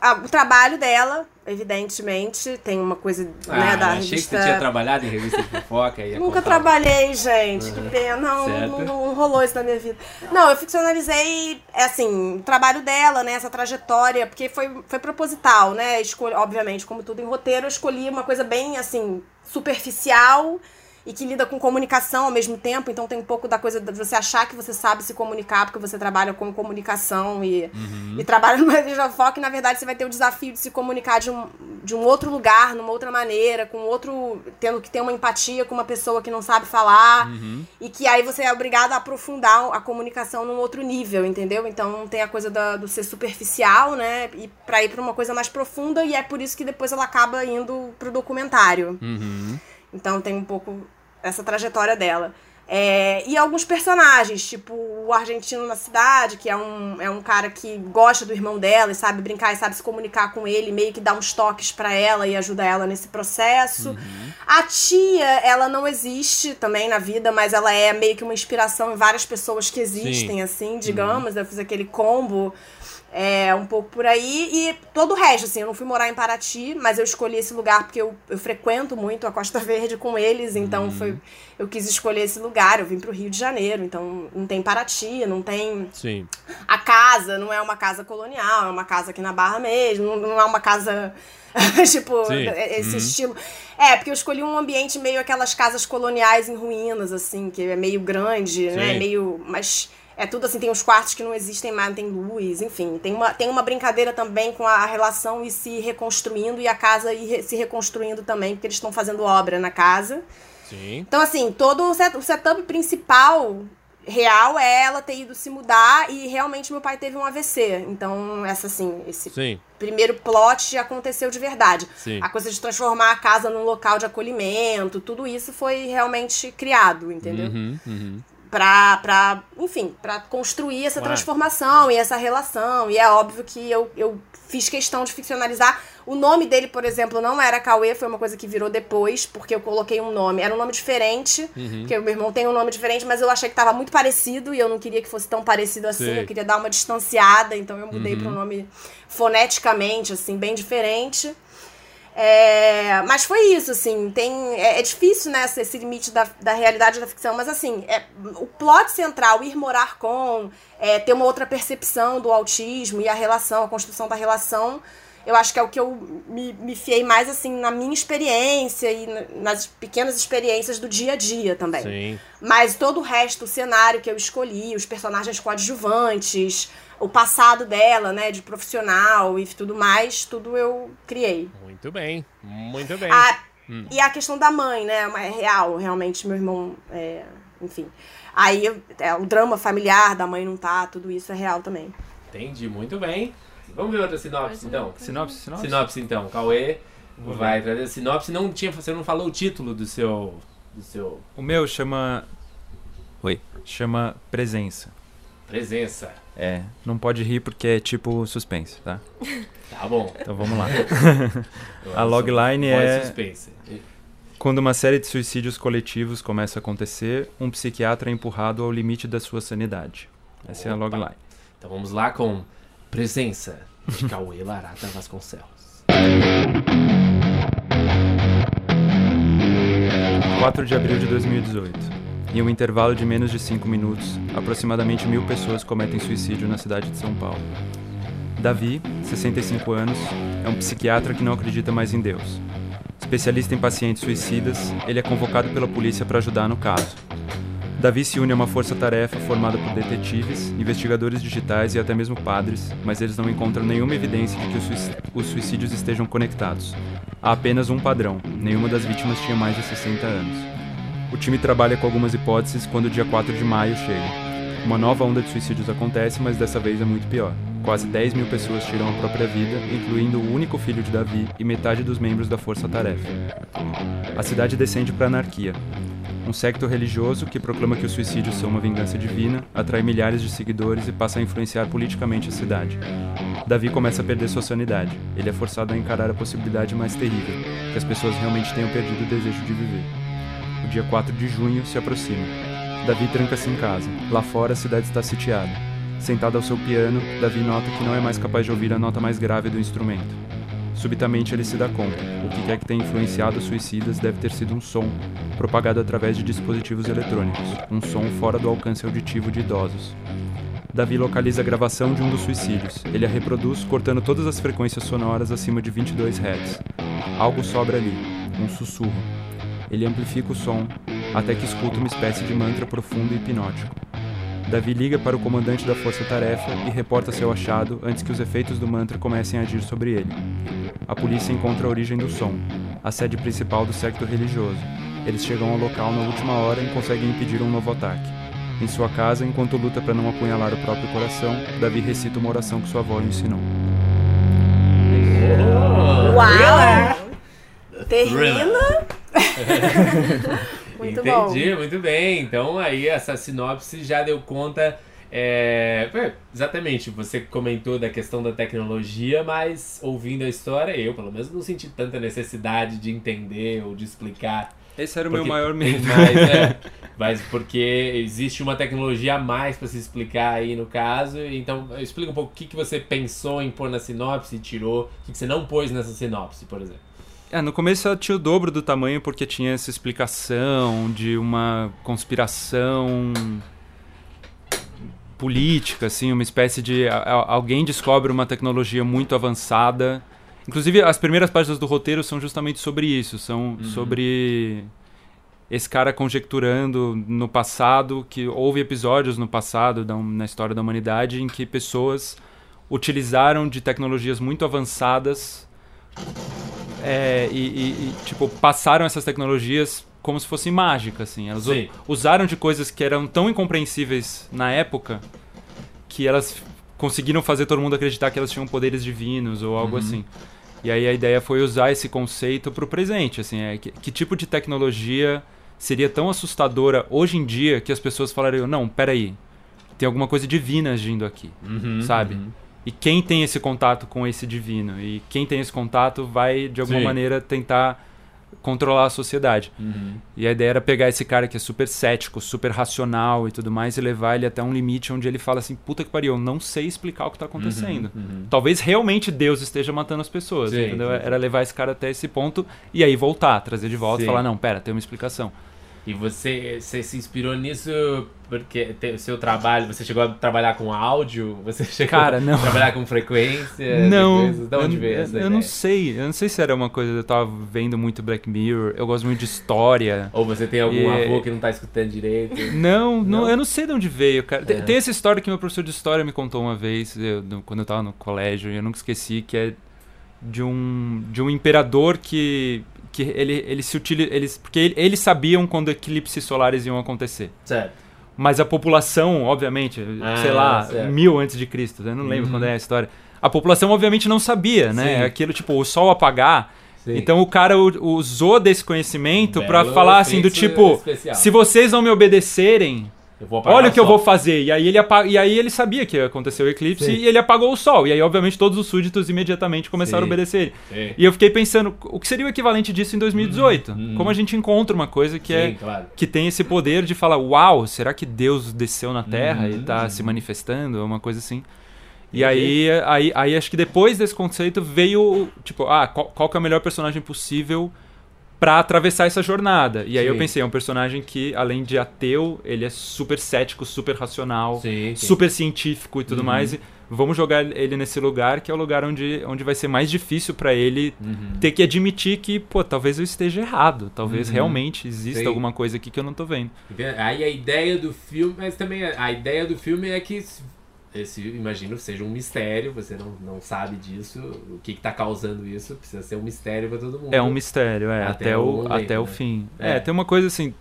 Ah, o trabalho dela, evidentemente, tem uma coisa né, Ah, da achei revista. que você tinha trabalhado em revista de fofoca Nunca contar. trabalhei, gente. Que pena. Não, não, não rolou isso na minha vida. Não, eu ficcionalizei, é assim, o trabalho dela, né? Essa trajetória, porque foi, foi proposital, né? Escolhi, obviamente, como tudo em roteiro, eu escolhi uma coisa bem, assim, superficial e que lida com comunicação ao mesmo tempo. Então tem um pouco da coisa de você achar que você sabe se comunicar porque você trabalha com comunicação e, e trabalha numa de fofoca e, na verdade, você vai ter o desafio de se comunicar de um, de um outro lugar, numa outra maneira, com outro. tendo que ter uma empatia com uma pessoa que não sabe falar. E que aí você é obrigado a aprofundar a comunicação num outro nível, entendeu? Então tem a coisa da- do ser superficial, né? E pra ir pra uma coisa mais profunda, e é por isso que depois ela acaba indo pro documentário. Então tem um pouco essa trajetória dela. É, e alguns personagens, tipo o argentino na cidade, que é um, é um cara que gosta do irmão dela e sabe brincar e sabe se comunicar com ele, meio que dá uns toques pra ela e ajuda ela nesse processo. A tia, ela não existe também na vida, mas ela é meio que uma inspiração em várias pessoas que existem, assim, digamos. Eu fiz aquele combo é, um pouco por aí. E todo o resto, assim, eu não fui morar em Paraty, mas eu escolhi esse lugar porque eu, eu frequento muito a Costa Verde com eles, então foi, eu quis escolher esse lugar. Eu vim pro Rio de Janeiro, então não tem Paraty, não tem Sim. a casa não é uma casa colonial, é uma casa aqui na Barra mesmo, não, não é uma casa tipo Sim. esse estilo. É, porque eu escolhi um ambiente meio aquelas casas coloniais em ruínas assim, que é meio grande, né? Sim. Meio, mas é tudo assim, tem uns quartos que não existem mais, não tem luz, enfim. Tem uma, tem uma brincadeira também com a relação e se reconstruindo e a casa ir se reconstruindo também, porque eles estão fazendo obra na casa. Sim. Então, assim, todo o, set- o setup principal real é ela ter ido se mudar e realmente meu pai teve um AVC. Então, essa assim, esse Sim. primeiro plot aconteceu de verdade. Sim. A coisa de transformar a casa num local de acolhimento, tudo isso foi realmente criado, entendeu? Uhum, uhum. Pra, pra, enfim, pra construir essa transformação e essa relação. E é óbvio que eu, eu fiz questão de ficcionalizar. O nome dele, por exemplo, não era Cauê, foi uma coisa que virou depois, porque eu coloquei um nome. Era um nome diferente, Uhum. porque o meu irmão tem um nome diferente, mas eu achei que tava muito parecido e eu não queria que fosse tão parecido assim. Sei. Eu queria dar uma distanciada, então eu mudei Uhum. para um nome foneticamente, assim, bem diferente. É, mas foi isso, assim, tem, é, é difícil, né, esse limite da, da realidade da ficção, mas assim, é, o plot central, ir morar com, é, ter uma outra percepção do autismo e a relação, a construção da relação, eu acho que é o que eu me, me fiei mais assim na minha experiência e nas pequenas experiências do dia a dia também. Sim. Mas todo o resto, o cenário que eu escolhi, os personagens coadjuvantes, o passado dela, né, de profissional e tudo mais, tudo eu criei. Muito bem, muito bem. A- E a questão da mãe, né, é real, realmente, meu irmão, é, enfim. Aí é, o drama familiar da mãe não tá, tudo isso é real também. Entendi, muito bem. Vamos ver outra sinopse, então. Sinopse, sinopse. Sinopse, então. Cauê vai trazer a sinopse. Não tinha, você não falou o título do seu... Do seu O meu chama. Oi. Chama Presença. presença. É, não pode rir porque é tipo suspense, tá? Tá bom. Então vamos lá. A logline é- suspense. Quando uma série de suicídios coletivos começa a acontecer, um psiquiatra é empurrado ao limite da sua sanidade. Essa é a Opa. logline. Então vamos lá com Presença de Cauê Larata Vasconcelos. 4 de abril de 2018. Em um intervalo de menos de 5 minutos, aproximadamente mil pessoas cometem suicídio na cidade de São Paulo. Davi, 65 anos, é um psiquiatra que não acredita mais em Deus. Especialista em pacientes suicidas, ele é convocado pela polícia para ajudar no caso. Davi se une a uma força-tarefa formada por detetives, investigadores digitais e até mesmo padres, mas eles não encontram nenhuma evidência de que os suic- os suicídios estejam conectados. Há apenas um padrão: nenhuma das vítimas tinha mais de 60 anos. O time trabalha com algumas hipóteses quando o dia 4 de maio chega. Uma nova onda de suicídios acontece, mas dessa vez é muito pior. Quase 10 mil pessoas tiram a própria vida, incluindo o único filho de Davi e metade dos membros da força-tarefa. A cidade descende para a anarquia. Um secto religioso que proclama que os suicídios são uma vingança divina atrai milhares de seguidores e passa a influenciar politicamente a cidade. Davi começa a perder sua sanidade. Ele é forçado a encarar a possibilidade mais terrível, que as pessoas realmente tenham perdido o desejo de viver. O dia 4 de junho se aproxima. Davi tranca-se em casa. Lá fora a cidade está sitiada. Sentado ao seu piano, Davi nota que não é mais capaz de ouvir a nota mais grave do instrumento. Subitamente ele se dá conta. O que quer que tenha influenciado os suicidas deve ter sido um som, propagado através de dispositivos eletrônicos, um som fora do alcance auditivo de idosos. Davi localiza a gravação de um dos suicídios. Ele a reproduz, cortando todas as frequências sonoras acima de 22 Hz. Algo sobra ali, um sussurro. Ele amplifica o som, até que escuta uma espécie de mantra profundo e hipnótico. Davi liga para o comandante da força-tarefa e reporta seu achado antes que os efeitos do mantra comecem a agir sobre ele. A polícia encontra a origem do som, a sede principal do secto religioso. Eles chegam ao local na última hora e conseguem impedir um novo ataque. Em sua casa, enquanto luta para não apunhalar o próprio coração, Davi recita uma oração que sua avó lhe ensinou. Uau! Termina. Muito bom. Entendi, muito bem. Então aí essa sinopse já deu conta. é, exatamente, você comentou da questão da tecnologia, mas ouvindo a história, eu pelo menos não senti tanta necessidade de entender ou de explicar. Esse era o Porque meu maior medo. mais, é, mas porque existe uma tecnologia a mais para se explicar aí no caso. Então, explica um pouco o que, que você pensou em pôr na sinopse e tirou, o que, que você não pôs nessa sinopse, por exemplo. É, no começo ela tinha o dobro do tamanho porque tinha essa explicação de uma conspiração política, assim, uma espécie de alguém descobre uma tecnologia muito avançada. Inclusive as primeiras páginas do roteiro são justamente sobre isso, são sobre esse cara conjecturando no passado que houve episódios no passado da, na história da humanidade em que pessoas utilizaram de tecnologias muito avançadas é, e, e- e, tipo, passaram essas tecnologias como se fossem mágicas, assim. Elas Sim. usaram de coisas que eram tão incompreensíveis na época que elas conseguiram fazer todo mundo acreditar que elas tinham poderes divinos ou algo assim. E aí a ideia foi usar esse conceito para o presente, assim, é, que, que tipo de tecnologia seria tão assustadora hoje em dia que as pessoas falariam, não, peraí, tem alguma coisa divina agindo aqui, sabe? E quem tem esse contato com esse divino? E quem tem esse contato vai, de alguma Sim. maneira, tentar controlar a sociedade. E a ideia era pegar esse cara que é super cético, super racional e tudo mais, e levar ele até um limite onde ele fala assim: puta que pariu, eu não sei explicar o que tá acontecendo. Talvez realmente Deus esteja matando as pessoas. Sim, entendeu? sim, sim. Era levar esse cara até esse ponto e aí voltar, trazer de volta e falar: não, pera, tem uma explicação. E você, você se inspirou nisso porque o seu trabalho, você chegou a trabalhar com áudio? Você chegou Cara, não. a trabalhar com frequência? Não, coisas? De onde eu, veio essa eu ideia? não sei. Eu não sei se era uma coisa. Eu tava vendo muito Black Mirror. Eu gosto muito de história. Ou você tem algum E- avô que não tá escutando direito? Não, não, Não? eu não sei de onde veio, cara. Tem, É. tem essa história que meu professor de história me contou uma vez, eu- quando eu tava no colégio, e eu nunca esqueci, que é de um, de um imperador que, que ele, ele se utiliza. Eles, porque ele- eles sabiam quando eclipses solares iam acontecer. Certo. Mas a população, obviamente, Ah, sei lá, certo. mil antes de Cristo, eu não lembro Uhum. quando é a história. A população, obviamente, não sabia, né? Sim. Aquilo, tipo, o sol apagar. Sim. Então o cara usou desse conhecimento Belo falar assim do tipo, especial. se vocês não me obedecerem, olha o que eu vou fazer. E aí ele apa- e aí ele sabia que ia acontecer o eclipse Sim. e ele apagou o sol. E aí obviamente todos os súditos imediatamente começaram Sim. a obedecer. Sim. E eu fiquei pensando, o que seria o equivalente disso em 2018? Uhum. Como a gente encontra uma coisa que é claro. que tem esse poder de falar, uau, será que Deus desceu na Terra e Uhum. tá se manifestando? Uma coisa assim. E aí, aí, aí acho que depois desse conceito veio, tipo, ah, qual, qual que é o melhor personagem possível pra atravessar essa jornada? E aí eu Sim. pensei, é um personagem que, além de ateu, ele é super cético, super racional, Sim, sim. super científico e tudo Uhum. mais. E vamos jogar ele nesse lugar, que é o lugar onde, onde vai ser mais difícil pra ele Uhum. ter que admitir que, pô, talvez eu esteja errado. Talvez Uhum. realmente exista alguma coisa aqui que eu não tô vendo. Aí a ideia do filme, mas também a, a ideia do filme é que esse- imagino, seja um mistério, você não, não sabe disso, o que, que tá causando isso, precisa ser um mistério pra todo mundo. É um mistério, é, Até até, o o, momento, até o né? fim. É. É. tem uma coisa assim,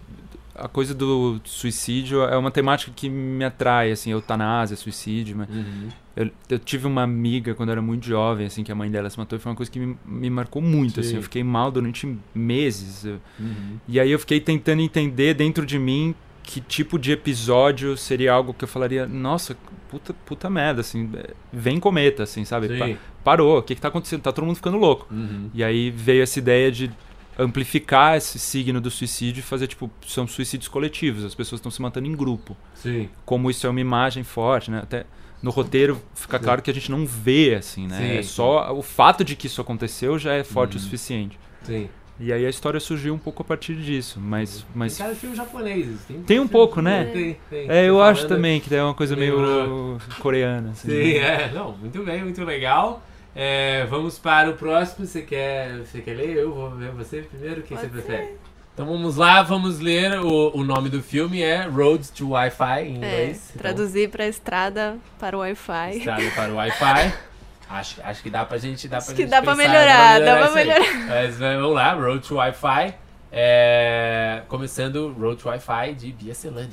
a coisa do suicídio é uma temática que me atrai, assim, eutanásia, suicídio, mas Uhum. eu, eu tive uma amiga quando eu era muito jovem, assim, que a mãe dela se matou e foi uma coisa que me, me marcou muito, assim, Sim. eu fiquei mal durante meses. Uhum. E aí eu fiquei tentando entender dentro de mim que tipo de episódio seria algo que eu falaria, nossa, puta, puta merda, assim, é, vem cometa, assim, sabe? Pa- parou, o que que tá acontecendo? Tá todo mundo ficando louco. Uhum. E aí veio essa ideia de amplificar esse signo do suicídio e fazer, tipo, são suicídios coletivos, as pessoas estão se matando em grupo. Sim. Como isso é uma imagem forte, né? Até no roteiro fica claro que a gente não vê, assim, né? Sim, é só o fato de que isso aconteceu já é forte o Uhum. suficiente. Sim. E aí a história surgiu um pouco a partir disso, mas... mas Tem cara de filme japonês. Tem, Tem um pouco, né? Tem, tem. É, eu Você acho falando- também que é uma coisa meio coreana. Assim. Sim, é. Não, muito bem, muito legal. É, vamos para o próximo. Você quer, você quer ler? Eu vou ver você primeiro. Quem você Pode prefere? Então vamos lá, vamos ler. O, o nome do filme é Road to Wi-Fi em É, inglês. Então, traduzir pra estrada para o Wi-Fi. Estrada para o Wi-Fi. Acho, acho que dá pra gente. Dá Acho pra que gente dá pra pensar, melhorar, dá pra isso aí. melhorar. Mas vamos lá, Road to Wi-Fi. É, começando Road to Wi-Fi de Bia Celani.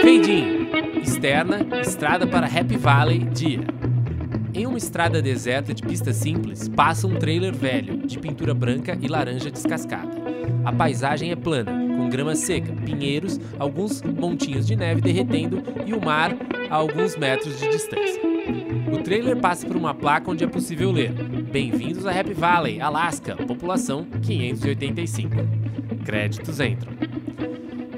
Fade externa, estrada para Happy Valley, dia. Em uma estrada deserta de pista simples, passa um trailer velho, de pintura branca e laranja descascada. A paisagem é plana, com grama seca, pinheiros, alguns montinhos de neve derretendo e o mar a alguns metros de distância. O trailer passa por uma placa onde é possível ler: Bem-vindos a Happy Valley, Alaska, população 585. Créditos entram.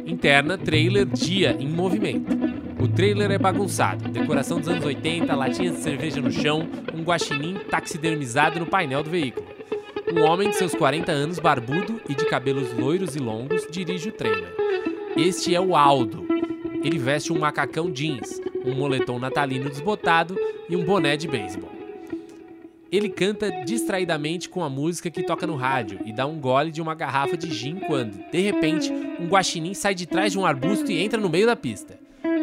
Interna, trailer dia em movimento. O trailer é bagunçado, decoração dos anos 80, latinhas de cerveja no chão, um guaxinim taxidermizado no painel do veículo. Um homem de seus 40 anos, barbudo e de cabelos loiros e longos, dirige o trailer. Este é o Aldo. Ele veste um macacão jeans, um moletom natalino desbotado e um boné de beisebol. Ele canta distraidamente com a música que toca no rádio e dá um gole de uma garrafa de gin quando, de repente, um guaxinim sai de trás de um arbusto e entra no meio da pista.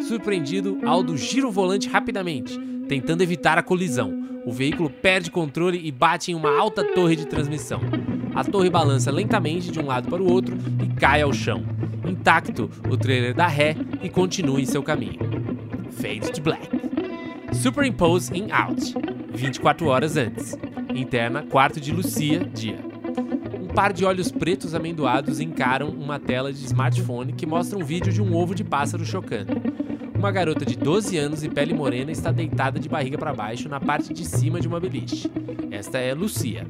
Surpreendido, Aldo gira o volante rapidamente, tentando evitar a colisão. O veículo perde controle e bate em uma alta torre de transmissão. A torre balança lentamente de um lado para o outro e cai ao chão. Intacto, o trailer dá ré e continua em seu caminho. Fade to black. Superimpose in out. 24 horas antes. Interna, quarto de Lucia, dia. Um par de olhos pretos amendoados encaram uma tela de smartphone que mostra um vídeo de um ovo de pássaro chocando. Uma garota de 12 anos e pele morena está deitada de barriga para baixo na parte de cima de uma beliche. Esta é Lucia.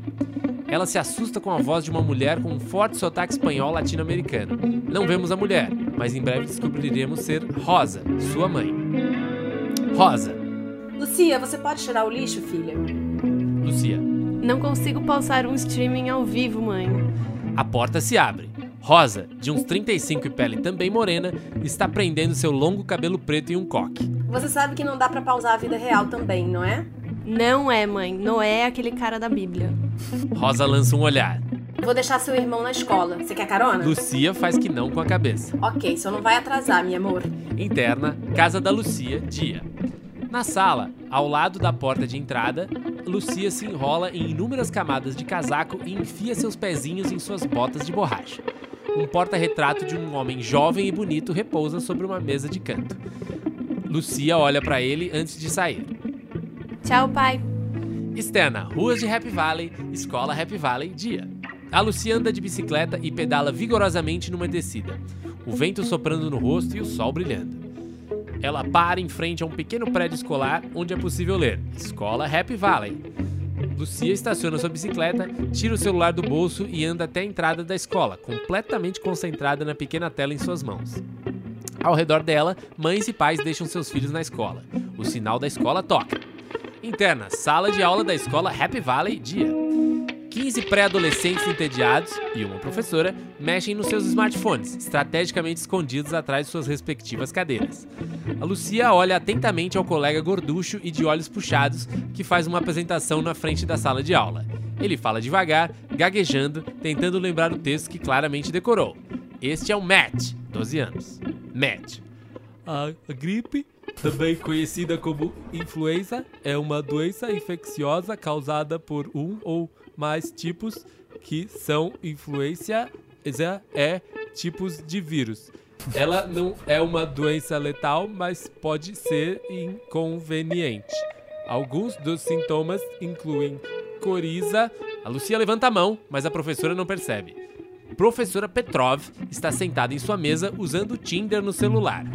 Ela se assusta com a voz de uma mulher com um forte sotaque espanhol latino-americano. Não vemos a mulher, mas em breve descobriremos ser Rosa, sua mãe. Rosa, Lucia, você pode tirar o lixo, filha? Lucia. Não consigo pausar um streaming ao vivo, mãe. A porta se abre. Rosa, de uns 35 e pele também morena, está prendendo seu longo cabelo preto em um coque. Você sabe que não dá pra pausar a vida real também, não é? Não é, mãe. Noé é aquele cara da Bíblia. Rosa lança um olhar. Vou deixar seu irmão na escola. Você quer carona? Lucia faz que não com a cabeça. Ok, só não vai atrasar, meu amor. Interna, casa da Lucia, dia. Na sala, ao lado da porta de entrada, Lucia se enrola em inúmeras camadas de casaco e enfia seus pezinhos em suas botas de borracha. Um porta-retrato de um homem jovem e bonito repousa sobre uma mesa de canto. Lucia olha para ele antes de sair. Tchau, pai. Externa, ruas de Happy Valley, escola Happy Valley, dia. A Lucia anda de bicicleta e pedala vigorosamente numa descida, o vento soprando no rosto e o sol brilhando. Ela para em frente a um pequeno prédio escolar onde é possível ler Escola Happy Valley. Lucia estaciona sua bicicleta, tira o celular do bolso e anda até a entrada da escola, completamente concentrada na pequena tela em suas mãos. Ao redor dela, mães e pais deixam seus filhos na escola. O sinal da escola toca. Interna, sala de aula da escola Happy Valley, dia. 15 pré-adolescentes entediados e uma professora mexem nos seus smartphones, estrategicamente escondidos atrás de suas respectivas cadeiras. A Lucia olha atentamente ao colega gorducho e de olhos puxados que faz uma apresentação na frente da sala de aula. Ele fala devagar, gaguejando, tentando lembrar o texto que claramente decorou. Este é o Matt, 12 anos. Matt. A gripe também conhecida como influenza, é uma doença infecciosa causada por um ou mais tipos que são influência é tipos de vírus. Ela não é uma doença letal, mas pode ser inconveniente. Alguns dos sintomas incluem coriza. A Lucia levanta a mão, mas a professora não percebe. Professora Petrov está sentada em sua mesa usando o Tinder no celular.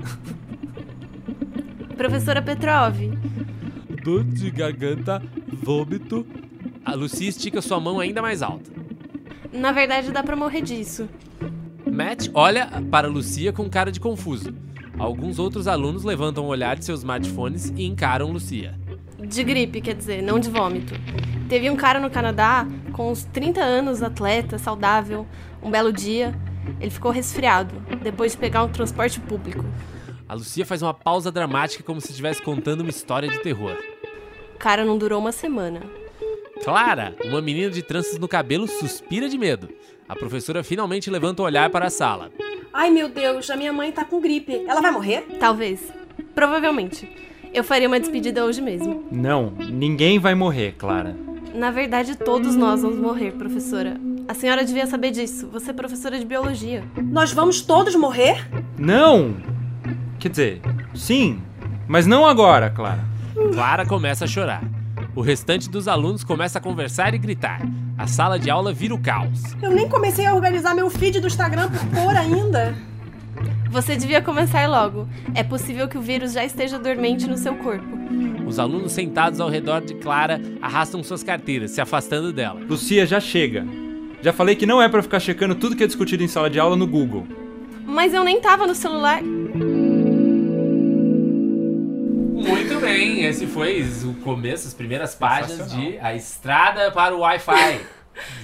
Professora Petrov, Dor de garganta, vômito. A Lucia estica sua mão ainda mais alta. na verdade dá pra morrer disso. Matt olha para Lucia com cara de confuso. Alguns outros alunos levantam o olhar de seus smartphones e encaram Lucia. De gripe, quer dizer, não de vômito. Teve um cara no Canadá com uns 30 anos, atleta, saudável, um belo dia. Ele ficou resfriado, depois de pegar um transporte público. A Lucia faz uma pausa dramática como se estivesse contando uma história de terror. O cara não durou uma semana. Clara, uma menina de tranças no cabelo, suspira de medo. A professora finalmente levanta o olhar para a sala. Ai, meu Deus, a minha mãe tá com gripe. Ela vai morrer? Talvez. Provavelmente. Eu faria uma despedida hoje mesmo. Não, ninguém vai morrer, Clara. Na verdade, todos nós vamos morrer, professora. A senhora devia saber disso. Você é professora de biologia. Nós vamos todos morrer? Não! Quer dizer, sim, mas não agora, Clara. Clara começa a chorar. O restante dos alunos começa a conversar e gritar. A sala de aula vira o caos. Eu nem comecei a organizar meu feed do Instagram por pôr ainda. Você devia começar logo. É possível que o vírus já esteja dormente no seu corpo. Os alunos sentados ao redor de Clara arrastam suas carteiras, se afastando dela. Lucia, já chega. Já falei que não é pra ficar checando tudo que é discutido em sala de aula no Google. Mas eu nem tava no celular. Muito bem, esse foi o começo, as primeiras páginas de A Estrada para o Wi-Fi.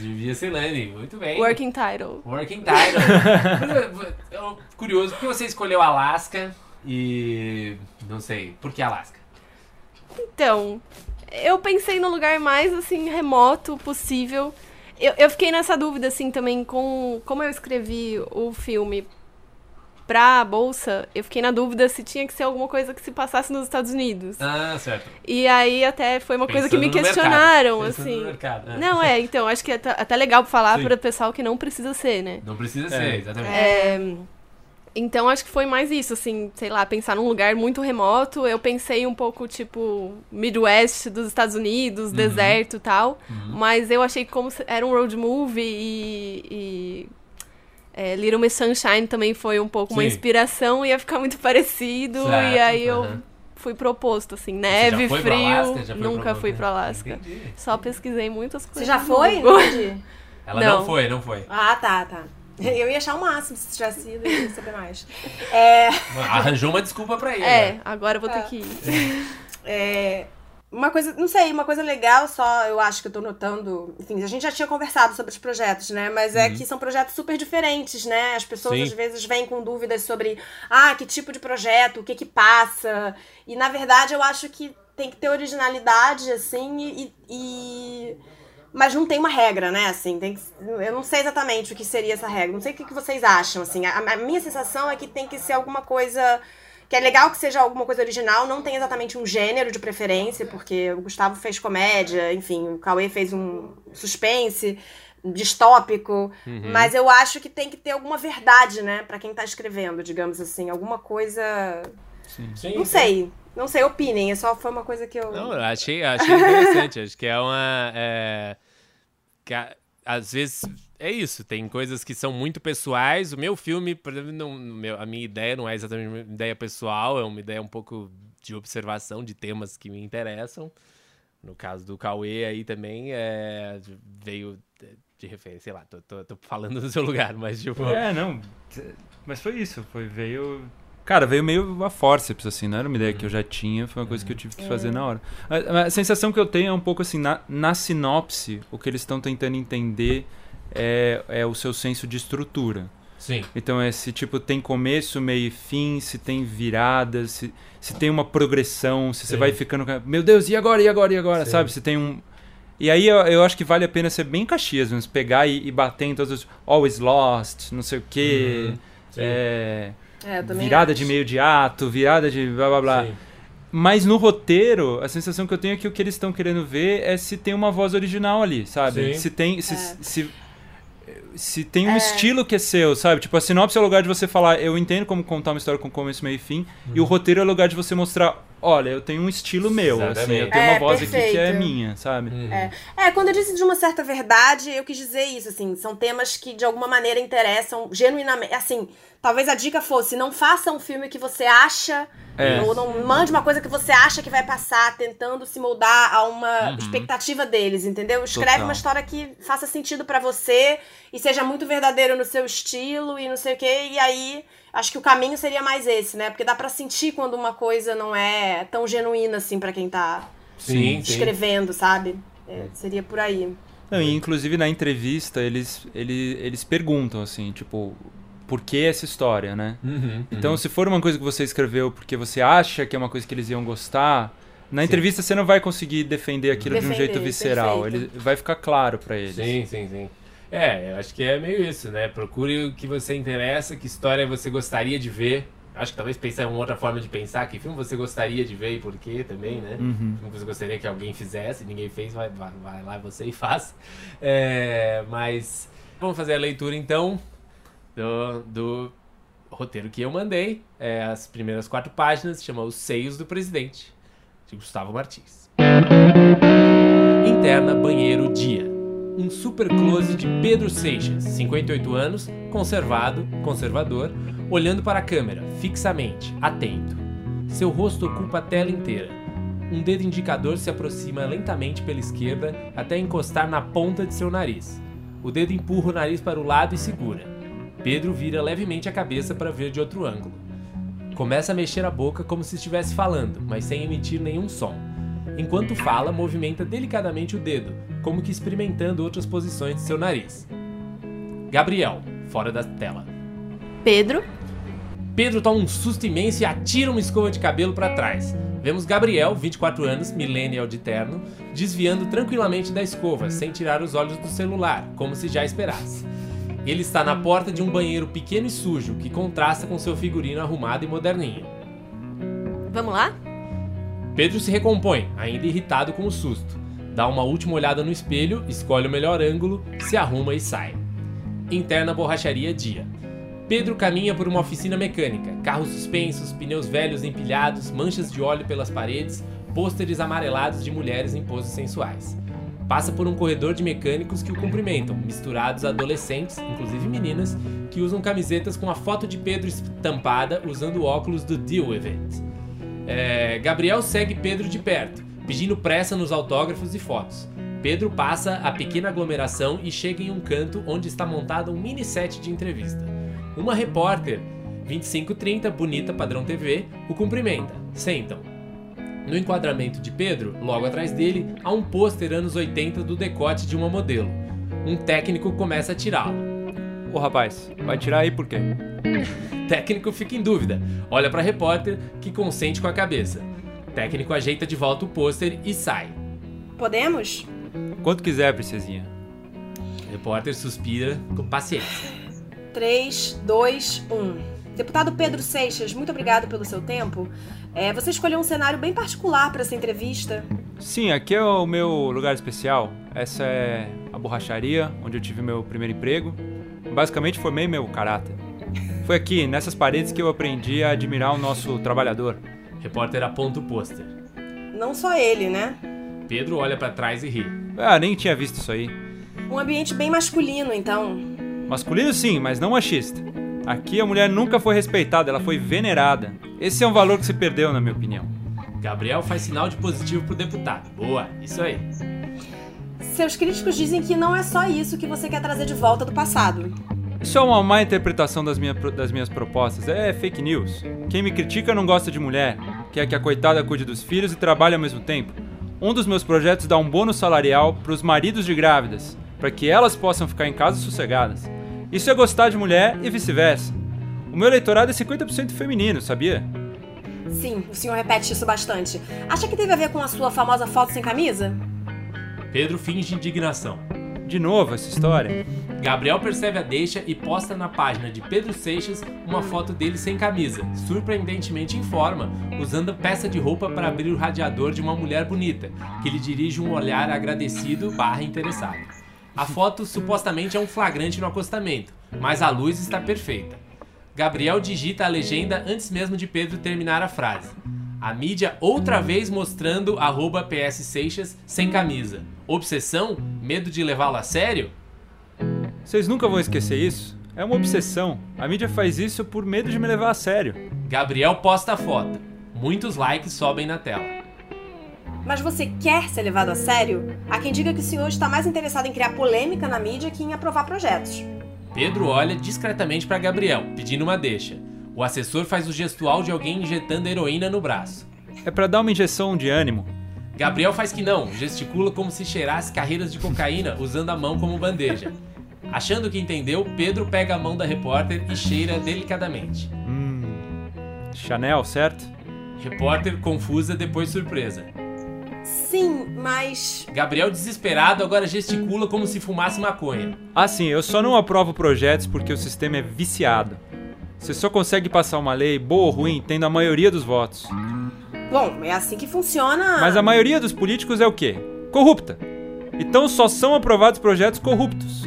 De Via Celane, muito bem. Working title. Working title. Eu- Curioso, por que você escolheu Alaska e. Não sei, por que Alaska? Então, eu pensei no lugar mais assim remoto possível. Eu, eu fiquei nessa dúvida assim também com como eu escrevi o filme pra bolsa, eu fiquei na dúvida se tinha que ser alguma coisa que se passasse nos Estados Unidos. Ah, certo. E aí até foi uma coisa que me Pensando questionaram, mercado. Pensando assim. no mercado, é. Não, é, então, acho que é até até legal falar para o pessoal que não precisa ser, né? Não precisa É. ser, exatamente. É, então acho que foi mais isso, assim, sei lá, pensar num lugar muito remoto. Eu pensei um pouco, tipo, Midwest dos Estados Unidos, Uhum. deserto e tal. Mas eu achei que como se- era um road movie e. e é, Little Miss Sunshine também foi um pouco uma Sim. inspiração, ia ficar muito parecido. Certo, e aí eu fui proposto, assim, neve, frio. Foi nunca fui pro Alasca. Entendi. Só pesquisei muitas coisas. Você já foi? Ela não. Não. foi, não foi. Ah, tá, tá. Eu ia achar o máximo se tivesse ido e saber mais. É, Arranjou uma desculpa pra ele. É, né? agora eu vou ter É. que ir. é, uma coisa, não sei, uma coisa legal só, eu acho que eu tô notando. Enfim, a gente já tinha conversado sobre os projetos, né? Mas é que são projetos super diferentes, né? As pessoas Sim. às vezes vêm com dúvidas sobre, ah, que tipo de projeto, o que que passa. E na verdade eu acho que tem que ter originalidade, assim, e. e- Mas não tem uma regra, né? Assim, tem que... eu não sei exatamente o que seria essa regra. Não sei o que que vocês acham, assim. A, a minha sensação é que tem que ser alguma coisa que é legal que seja alguma coisa original, não tem exatamente um gênero de preferência, porque o Gustavo fez comédia, enfim, o Cauê fez um suspense distópico, mas eu acho que tem que ter alguma verdade, né, Pra quem tá escrevendo, digamos assim, alguma coisa, Sim, não sim. sei, não sei, opinem, é só foi uma coisa que eu Não, eu achei, achei interessante. acho que é uma. é, que a- às vezes é isso, tem coisas que são muito pessoais. O meu filme, por exemplo, não, meu- a minha ideia não é exatamente uma ideia pessoal, é uma ideia um pouco de observação de temas que me interessam. No caso do Cauê aí também é, veio de referência, sei lá, tô, tô, tô falando no seu lugar, mas tipo. É, não. Mas foi isso. Foi, veio. Cara, veio meio a forceps, assim, não era uma ideia que eu já tinha, foi uma coisa que eu tive que fazer na hora. A, a sensação que eu tenho é um pouco assim, na, na sinopse, o que eles estão tentando entender é, é o seu senso de estrutura. Sim. Então é se tipo tem começo, meio e fim, se tem viradas, se, se tem uma progressão, se você Sim. vai ficando. Meu Deus, e agora, e agora, e agora? Sim. Sabe? Se tem um. E aí eu, eu acho que vale a pena ser bem caxias, mesmo, pegar e, e bater em todos os. Always lost, não sei o quê. Uhum. É, É, virada acho. de meio de ato, virada de blá blá blá. Sim. Mas no roteiro, a sensação que eu tenho é que o que eles estão querendo ver é se tem uma voz original ali, sabe? Sim. Se tem. Se, É. se, se tem um estilo que é seu, sabe? Tipo, a sinopse é o lugar de você falar, eu entendo como contar uma história com começo, meio e fim, e o roteiro é o lugar de você mostrar, olha, eu tenho um estilo meu, assim, eu Exatamente. tenho uma É, voz aqui que é perfeito. minha, sabe? Uhum. É. É, quando eu disse de uma certa verdade, eu quis dizer isso, assim, são temas que de alguma maneira interessam genuinamente, assim, talvez a dica fosse, não faça um filme que você acha, É. ou não mande uma coisa que você acha que vai passar, tentando se moldar a uma expectativa deles, entendeu? Escreve Total. uma história que faça sentido pra você e seja muito verdadeiro no seu estilo e não sei o quê, e aí acho que o caminho seria mais esse, né? Porque dá pra sentir quando uma coisa não é tão genuína assim pra quem tá Sim, sim. escrevendo, sabe? É, seria por aí. Não, e inclusive na entrevista eles, eles, eles perguntam assim, tipo, por que essa história, né? Uhum, Então, uhum. se for uma coisa que você escreveu porque você acha que é uma coisa que eles iam gostar, na Sim. entrevista você não vai conseguir defender aquilo de um Defender, jeito visceral. perfeito. Ele vai ficar claro pra eles. Sim, sim, sim. É, eu acho que é meio isso, né? Procure o que você interessa, que história você gostaria de ver. Acho que talvez pensar em uma outra forma de pensar, que filme você gostaria de ver e por quê também, né? Uhum. Filme que você gostaria que alguém fizesse, ninguém fez, vai, vai, vai lá você e faz. É, mas vamos fazer a leitura então do, do roteiro que eu mandei. É, as primeiras quatro páginas, chama Os Seios do Presidente, de Gustavo Martins. Interna Banheiro Dia. Um super close de Pedro Seixas, 58 anos, conservado, conservador, olhando para a câmera, fixamente, atento. Seu rosto ocupa a tela inteira. Um dedo indicador se aproxima lentamente pela esquerda até encostar na ponta de seu nariz. O dedo empurra o nariz para o lado e segura. Pedro vira levemente a cabeça para ver de outro ângulo. Começa a mexer a boca como se estivesse falando, mas sem emitir nenhum som. Enquanto fala, movimenta delicadamente o dedo, como que experimentando outras posições de seu nariz. Gabriel, fora da tela. Pedro, Pedro toma um susto imenso e atira uma escova de cabelo para trás. Vemos Gabriel, 24 anos, millennial de terno, desviando tranquilamente da escova, sem tirar os olhos do celular, como se já esperasse. Ele está na porta de um banheiro pequeno e sujo, que contrasta com seu figurino arrumado e moderninho. vamos lá? Pedro se recompõe, ainda irritado com o susto. Dá uma última olhada no espelho, escolhe o melhor ângulo, se arruma e sai. Interna borracharia dia. Pedro caminha por uma oficina mecânica, carros suspensos, pneus velhos empilhados, manchas de óleo pelas paredes, pôsteres amarelados de mulheres em poses sensuais. Passa por um corredor de mecânicos que o cumprimentam, misturados a adolescentes, inclusive meninas, que usam camisetas com a foto de Pedro estampada usando óculos do Deal It. É, Gabriel segue Pedro de perto, pedindo pressa nos autógrafos e fotos. Pedro passa a pequena aglomeração e chega em um canto onde está montado um mini set de entrevista. Uma repórter, 2530, bonita padrão TV, o cumprimenta. Sentam. No enquadramento de Pedro, logo atrás dele, há um pôster anos 80 do decote de uma modelo. Um técnico começa a tirá-lo. Ô rapaz, vai tirar aí por quê? Técnico fica em dúvida, olha para repórter, que consente com a cabeça. Técnico ajeita de volta o pôster e sai. Podemos? Quanto quiser, princesinha. Repórter suspira com paciência. 3, 2, 1. Deputado Pedro Seixas, muito obrigado pelo seu tempo. É, você escolheu um cenário bem particular para essa entrevista. Sim, aqui é o meu lugar especial. Essa é a borracharia, onde eu tive meu primeiro emprego. Basicamente formei meu caráter. Foi aqui, nessas paredes, que eu aprendi a admirar o nosso trabalhador. Repórter aponta o pôster. Não só ele, né? Pedro olha para trás e ri. Ah, nem tinha visto isso aí. Um ambiente bem masculino, então. Masculino sim, mas não machista. Aqui a mulher nunca foi respeitada, ela foi venerada. Esse é um valor que se perdeu, na minha opinião. Gabriel faz sinal de positivo pro deputado. Boa, isso aí. Seus críticos dizem que não é só isso que você quer trazer de volta do passado. Isso é uma má interpretação das, minha, das minhas propostas. É fake news. Quem me critica não gosta de mulher, quer que a coitada cuide dos filhos e trabalhe ao mesmo tempo. Um dos meus projetos dá um bônus salarial para os maridos de grávidas, para que elas possam ficar em casa sossegadas. Isso é gostar de mulher e vice-versa. O meu eleitorado é 50% feminino, sabia? Sim, o senhor repete isso bastante. Acha que teve a ver com a sua famosa foto sem camisa? Pedro finge indignação. De novo essa história. Gabriel percebe a deixa e posta na página de Pedro Seixas uma foto dele sem camisa, surpreendentemente em forma, usando peça de roupa para abrir o radiador de uma mulher bonita, que lhe dirige um olhar agradecido barra interessado. A foto supostamente é um flagrante no acostamento, mas a luz está perfeita. Gabriel digita a legenda antes mesmo de Pedro terminar a frase. A mídia outra vez mostrando PS Seixas sem camisa. Obsessão? Medo de levá-lo a sério? Vocês nunca vão esquecer isso. É uma obsessão. A mídia faz isso por medo de me levar a sério. Gabriel posta a foto. Muitos likes sobem na tela. Mas você quer ser levado a sério? Há quem diga que o senhor está mais interessado em criar polêmica na mídia que em aprovar projetos. Pedro olha discretamente para Gabriel, pedindo uma deixa. O assessor faz o gestual de alguém injetando heroína no braço. É para dar uma injeção de ânimo. Gabriel faz que não, gesticula como se cheirasse carreiras de cocaína usando a mão como bandeja. Achando que entendeu, Pedro pega a mão da repórter e cheira delicadamente. Hum. Chanel, certo? Repórter confusa, depois surpresa. Sim, mas. Gabriel, desesperado, agora gesticula como se fumasse maconha. Ah, sim, eu só não aprovo projetos porque o sistema é viciado. Você só consegue passar uma lei, boa ou ruim, tendo a maioria dos votos. Bom, é assim que funciona. Mas a maioria dos políticos é o quê? Corrupta. Então só são aprovados projetos corruptos.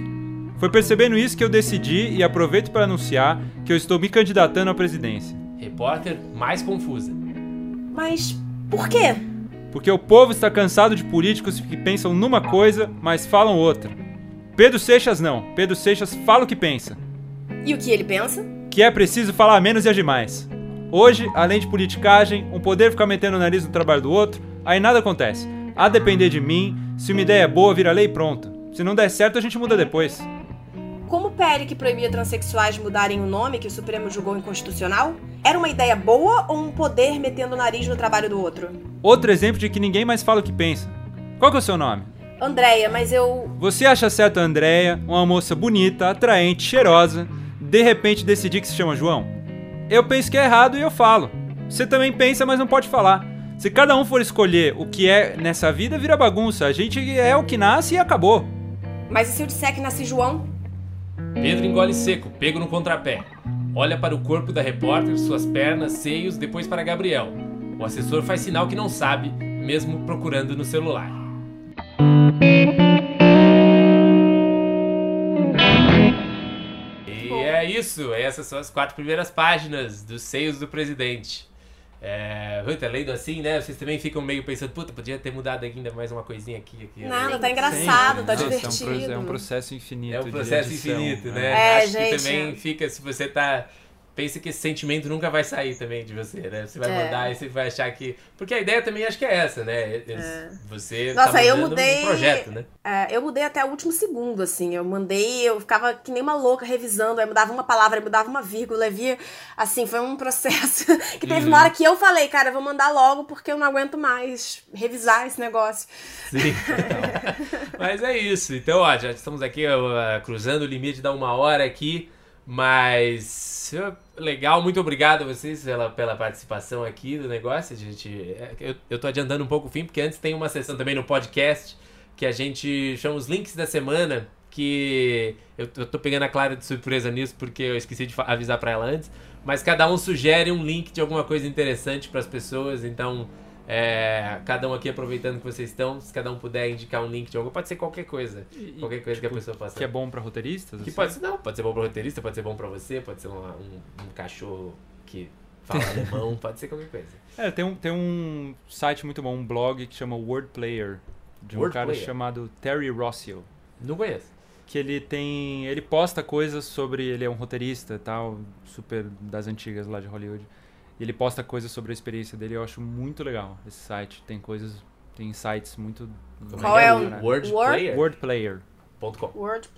Foi percebendo isso que eu decidi e aproveito para anunciar que eu estou me candidatando à presidência. Repórter mais confusa. Mas por quê? Porque o povo está cansado de políticos que pensam numa coisa, mas falam outra. Pedro Seixas não. Pedro Seixas fala o que pensa. E o que ele pensa? Que é preciso falar menos e agir mais. Hoje, além de politicagem, um poder ficar metendo o nariz no trabalho do outro, aí nada acontece. A depender de mim, se uma ideia é boa, vira lei e pronto. Se não der certo, a gente muda depois. Como o PL que proibia transexuais mudarem o nome que o Supremo julgou inconstitucional? Era uma ideia boa ou um poder metendo o nariz no trabalho do outro? Outro exemplo de que ninguém mais fala o que pensa. Qual que é o seu nome? Andréia, mas eu. Você acha certo a Andréia, uma moça bonita, atraente, cheirosa, de repente decidir que se chama João? Eu penso que é errado e eu falo. Você também pensa, mas não pode falar. Se cada um for escolher o que é nessa vida, vira bagunça. A gente é o que nasce e acabou. Mas e se eu disser que nasci João? Pedro engole seco, pego no contrapé. Olha para o corpo da repórter, suas pernas, seios, depois para Gabriel. O assessor faz sinal que não sabe, mesmo procurando no celular. E é isso, essas são as quatro primeiras páginas dos seios do presidente. É, puta, lendo assim, né? Vocês também ficam meio pensando, puta, podia ter mudado ainda mais uma coisinha aqui. aqui Nada, tá engraçado, tá Nossa, é um divertido. É um processo infinito. É um de processo edição. infinito, né? É, Acho gente. que também fica, se você tá pense que esse sentimento nunca vai sair também de você, né? Você vai É. mandar e você vai achar que. Porque a ideia também acho que é essa, né? Eles- Você Nossa, tá eu mudei- um projeto, né? É, eu mudei até o último segundo, assim. Eu mandei, eu ficava que nem uma louca revisando, aí mudava uma palavra, aí mudava uma vírgula, via. Assim, foi um processo que teve Uhum. uma hora que eu falei, cara, eu vou mandar logo porque eu não aguento mais revisar esse negócio. Sim. Mas é isso. Então, ó, já estamos aqui ó, cruzando o limite da uma hora aqui. Mas legal, muito obrigado a vocês pela, pela participação aqui do negócio. A gente, é, eu, eu tô adiantando um pouco o fim, porque antes tem uma sessão também no podcast que a gente chama os links da semana. Que eu, eu tô pegando a Clara de surpresa nisso, porque eu esqueci de avisar pra ela antes. Mas cada um sugere um link de alguma coisa interessante para as pessoas. Então, é, cada um aqui aproveitando que vocês estão, se cada um puder indicar um link de algo, pode ser qualquer coisa. E- Qualquer coisa que a pessoa faça. Que é bom pra roteiristas? Que assim? pode ser, não, pode ser bom pro roteirista, pode ser bom pra você, pode ser uma- um, um cachorro que fala alemão, pode ser qualquer coisa. É, tem um, tem um site muito bom, um blog que chama Wordplayer, de um Word cara Player? chamado Terry Rossio. Não conheço. Que ele tem. Ele posta coisas sobre. Ele é um roteirista e tal, super das antigas lá de Hollywood. E ele posta coisas sobre a experiência dele, eu acho muito legal esse site. Tem coisas. Tem sites muito. Qual é o- legais, né? Word Word? Player? Wordplayer.com. Word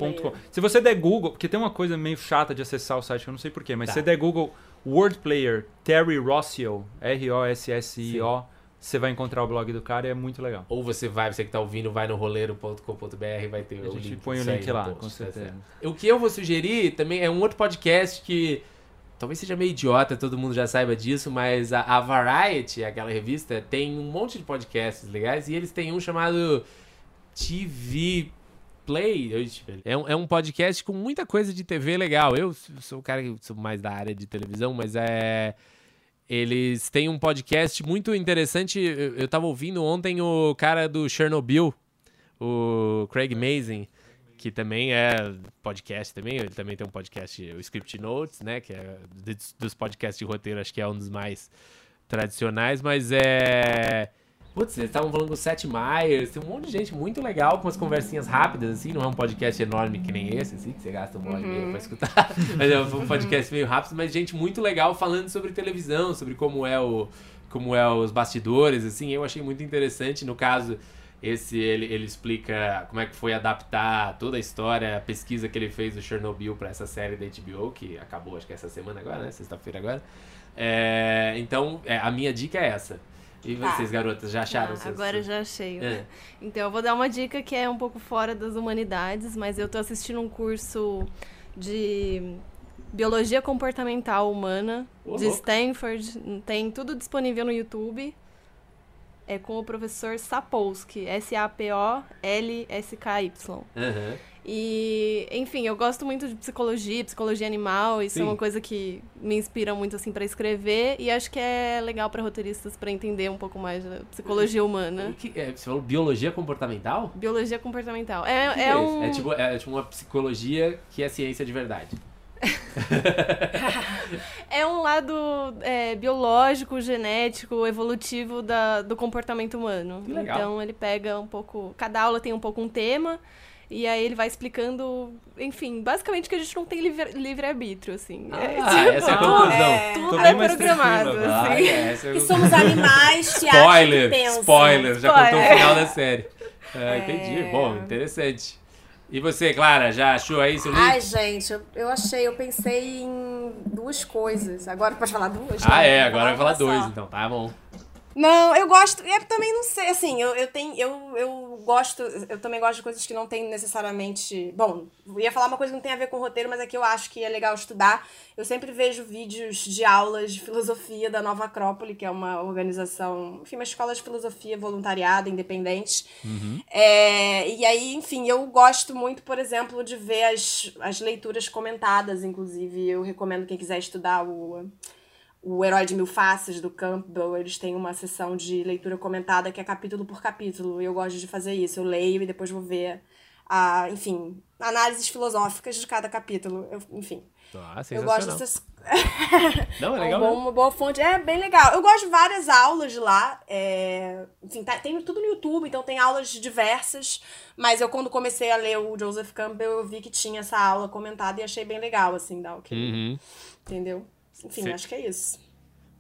Se você der Google, porque tem uma coisa meio chata de acessar o site, que eu não sei porquê, mas Tá. se você der Google Wordplayer Terry Rossio, R-O-S-S-I-O, você vai encontrar o blog do cara e é muito legal. Ou você vai, você que tá ouvindo, vai no roleiro.com.br vai ter A o gente link. põe o disso aí link no lá, post, com certeza. O que eu vou sugerir também é um outro podcast que talvez seja meio idiota, todo mundo já saiba disso, mas a, a Variety, aquela revista, tem um monte de podcasts legais e eles têm um chamado TV Play. É um, é um podcast com muita coisa de TV legal. Eu sou o cara que sou mais da área de televisão, mas é. Eles têm um podcast muito interessante. Eu, eu tava ouvindo ontem o cara do Chernobyl, o Craig Mazin, que também é podcast também. Ele também tem um podcast, o Script Notes, né? Que é dos- podcasts de roteiro, acho que é um dos mais tradicionais, mas é. Putz, eles estavam falando com o Seth Meyers, tem um monte de gente muito legal, com umas conversinhas rápidas, assim, não é um podcast enorme que nem esse, assim, que você gasta uma hora e meia pra escutar, mas é um podcast meio rápido, mas gente muito legal falando sobre televisão, sobre como é o como é os bastidores, assim, eu achei muito interessante, no caso, esse, ele, ele explica como é que foi adaptar toda a história, a pesquisa que ele fez do Chernobyl pra essa série da HBO, que acabou, acho que essa semana agora, né, sexta-feira agora, É, então, é, a minha dica é essa. E Tá. vocês, garotas, já acharam? Ah, seus- agora eu já achei. né? É. Então eu vou dar uma dica que é um pouco fora das humanidades, mas eu tô assistindo um curso de biologia comportamental humana de louco. Stanford. Tem tudo disponível no YouTube. É com o professor Sapolsky, S-A-P-O-L-S-K-Y. Aham. E, enfim, eu gosto muito de psicologia, psicologia animal, isso Sim. é uma coisa que me inspira muito assim para escrever e acho que é legal para roteiristas para entender um pouco mais da psicologia humana. Que é? Você falou biologia comportamental? Biologia comportamental. É, que é isso? um. É tipo, é tipo uma psicologia que é ciência de verdade. É um lado é, biológico, genético, evolutivo da, do comportamento humano. Que legal. Então ele pega um pouco. Cada aula tem um pouco um tema. E aí ele vai explicando, enfim, basicamente que a gente não tem livre- livre-arbítrio, assim. Ah, É, essa é a tudo- conclusão. É. Tudo Tô é programado, tranquilo Ah, assim. é, essa é Que a somos animais que acham Spoiler, que spoiler, já contou o Spoiler. final da série. Ah, entendi, bom, interessante. E você, Clara, já achou aí seu Ai, link? gente, eu, eu achei, eu pensei em duas coisas. Agora pode falar duas? Ah, né? é, agora vai falar dois, então, tá bom. Não, eu gosto. Eu também não sei, assim, eu, eu tenho. Eu, eu gosto. Eu também gosto de coisas que não tem necessariamente. Bom, eu ia falar uma coisa que não tem a ver com roteiro, mas é que eu acho que é legal estudar. Eu sempre vejo vídeos de aulas de filosofia da Nova Acrópole, que é uma organização, enfim, uma escola de filosofia voluntariada, independente. É, e aí, enfim, eu gosto muito, por exemplo, de ver as, as leituras comentadas, inclusive. Eu recomendo quem quiser estudar o o Herói de Mil Faces, do Campbell, eles têm uma sessão de leitura comentada que é capítulo por capítulo. E eu gosto de fazer isso. Eu leio e depois vou ver, a, enfim, análises filosóficas de cada capítulo. Eu- enfim, Ah, eu gosto dessas. Não, é É legal um bom- uma boa fonte. É bem legal. Eu gosto de várias aulas de lá. é, Enfim, tá- tem tudo no YouTube, então tem aulas diversas. Mas eu, quando comecei a ler o Joseph Campbell, eu vi que tinha essa aula comentada e achei bem legal, assim, dar o que. Uhum. Entendeu? Enfim, acho que é isso.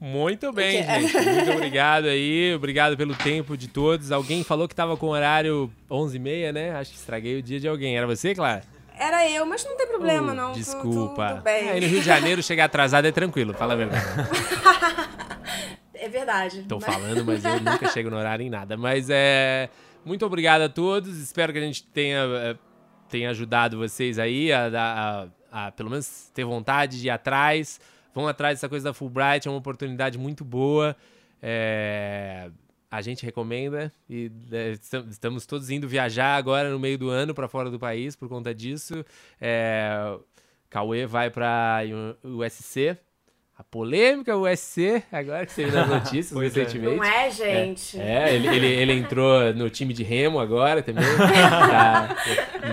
Muito bem, gente. Muito obrigado aí. Obrigado pelo tempo de todos. Alguém falou que tava com horário 11h30, né? Acho que estraguei o dia de alguém. Era você, Clara? Era eu, mas não tem problema, Oh, não. Desculpa. Tudo bem. Aí no Rio de Janeiro, chegar atrasado é tranquilo, fala a verdade. É verdade. Tô Mas- falando, mas eu nunca chego no horário em nada. Mas é. Muito obrigado a todos. Espero que a gente tenha, eh, tenha ajudado vocês aí a, a, a- a, pelo menos ter vontade de ir atrás. Vão atrás dessa coisa da Fulbright, é uma oportunidade muito boa. É, a gente recomenda e é, estam- estamos todos indo viajar agora no meio do ano para fora do país por conta disso. É, Cauê vai para USC. A polêmica USC, agora que você viu nas notícias Pois é. recentemente. Não é, gente? É, ele, ele, ele entrou no time de remo agora também. Tá?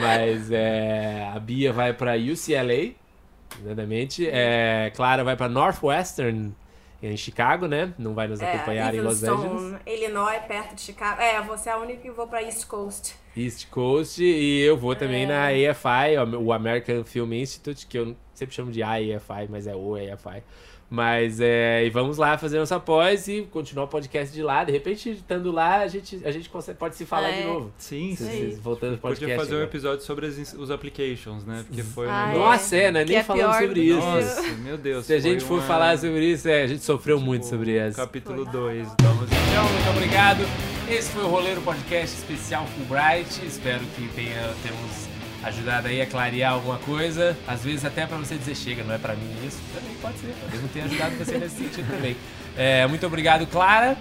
Mas é, a Bia vai pra UCLA, exatamente. É, Clara vai pra Northwestern, em Chicago, né? Não vai nos acompanhar em Los Angeles. Illinois, perto de Chicago. É, você é a única que vou pra East Coast. East Coast. E eu vou também na AFI, o American Film Institute, que eu sempre chamo de AFI, mas é o AFI. Mas é, e vamos lá fazer nossa pós e continuar o podcast de lá. De repente, estando lá, a gente, a gente consegue, pode se falar É. de novo. Sim, Se- sim. se- Voltando ao podcast. Podia fazer um agora. episódio sobre as os applications, né? Porque foi um Ah, negócio... Nossa, é, né? Nem é falando pior sobre isso. Nossa, meu Deus. Se a gente for uma- falar sobre isso, é, a gente sofreu muito tipo, sobre essa. Capítulo 2. Vamos então, muito obrigado. Esse foi o Roleiro Podcast especial Fulbright. Espero que tenha, temos ajudado aí a clarear alguma coisa. Às vezes até pra você dizer chega, não é pra mim isso. Também pode ser, talvez não tenha ajudado você nesse sentido também. É, muito obrigado, Clara.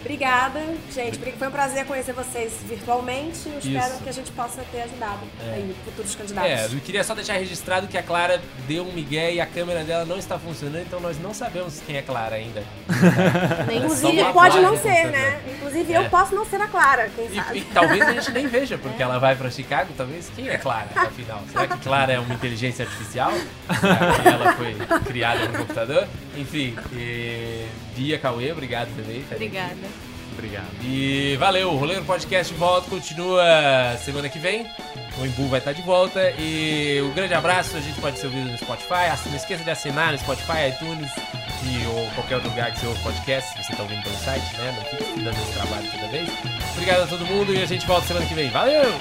Obrigada, gente. Foi um prazer conhecer vocês virtualmente. Eu espero Isso. que a gente possa ter ajudado aí futuros É, candidatos. eu queria só deixar registrado que a Clara deu um migué e a câmera dela não está funcionando, então nós não sabemos quem é Clara ainda. Nem Inclusive, pode não ser, né? Inclusive, É. eu posso não ser a Clara, quem E, sabe. e talvez a gente nem veja, porque ela vai pra Chicago, talvez. Quem é Clara, afinal? Será que Clara é uma inteligência artificial? Será que ela foi criada no computador? Enfim, e... Bia Cauê, obrigado também. Obrigada. Obrigado. E valeu, o Roleiro Podcast volta, continua semana que vem. O Embu vai estar de volta. E um grande abraço, a gente pode ser ouvido no Spotify. Não esqueça de assinar no Spotify, iTunes e ou qualquer outro lugar que você ouve podcast, se você está ouvindo pelo site, né? Não fique dando esse trabalho toda vez. Obrigado a todo mundo e a gente volta semana que vem. Valeu!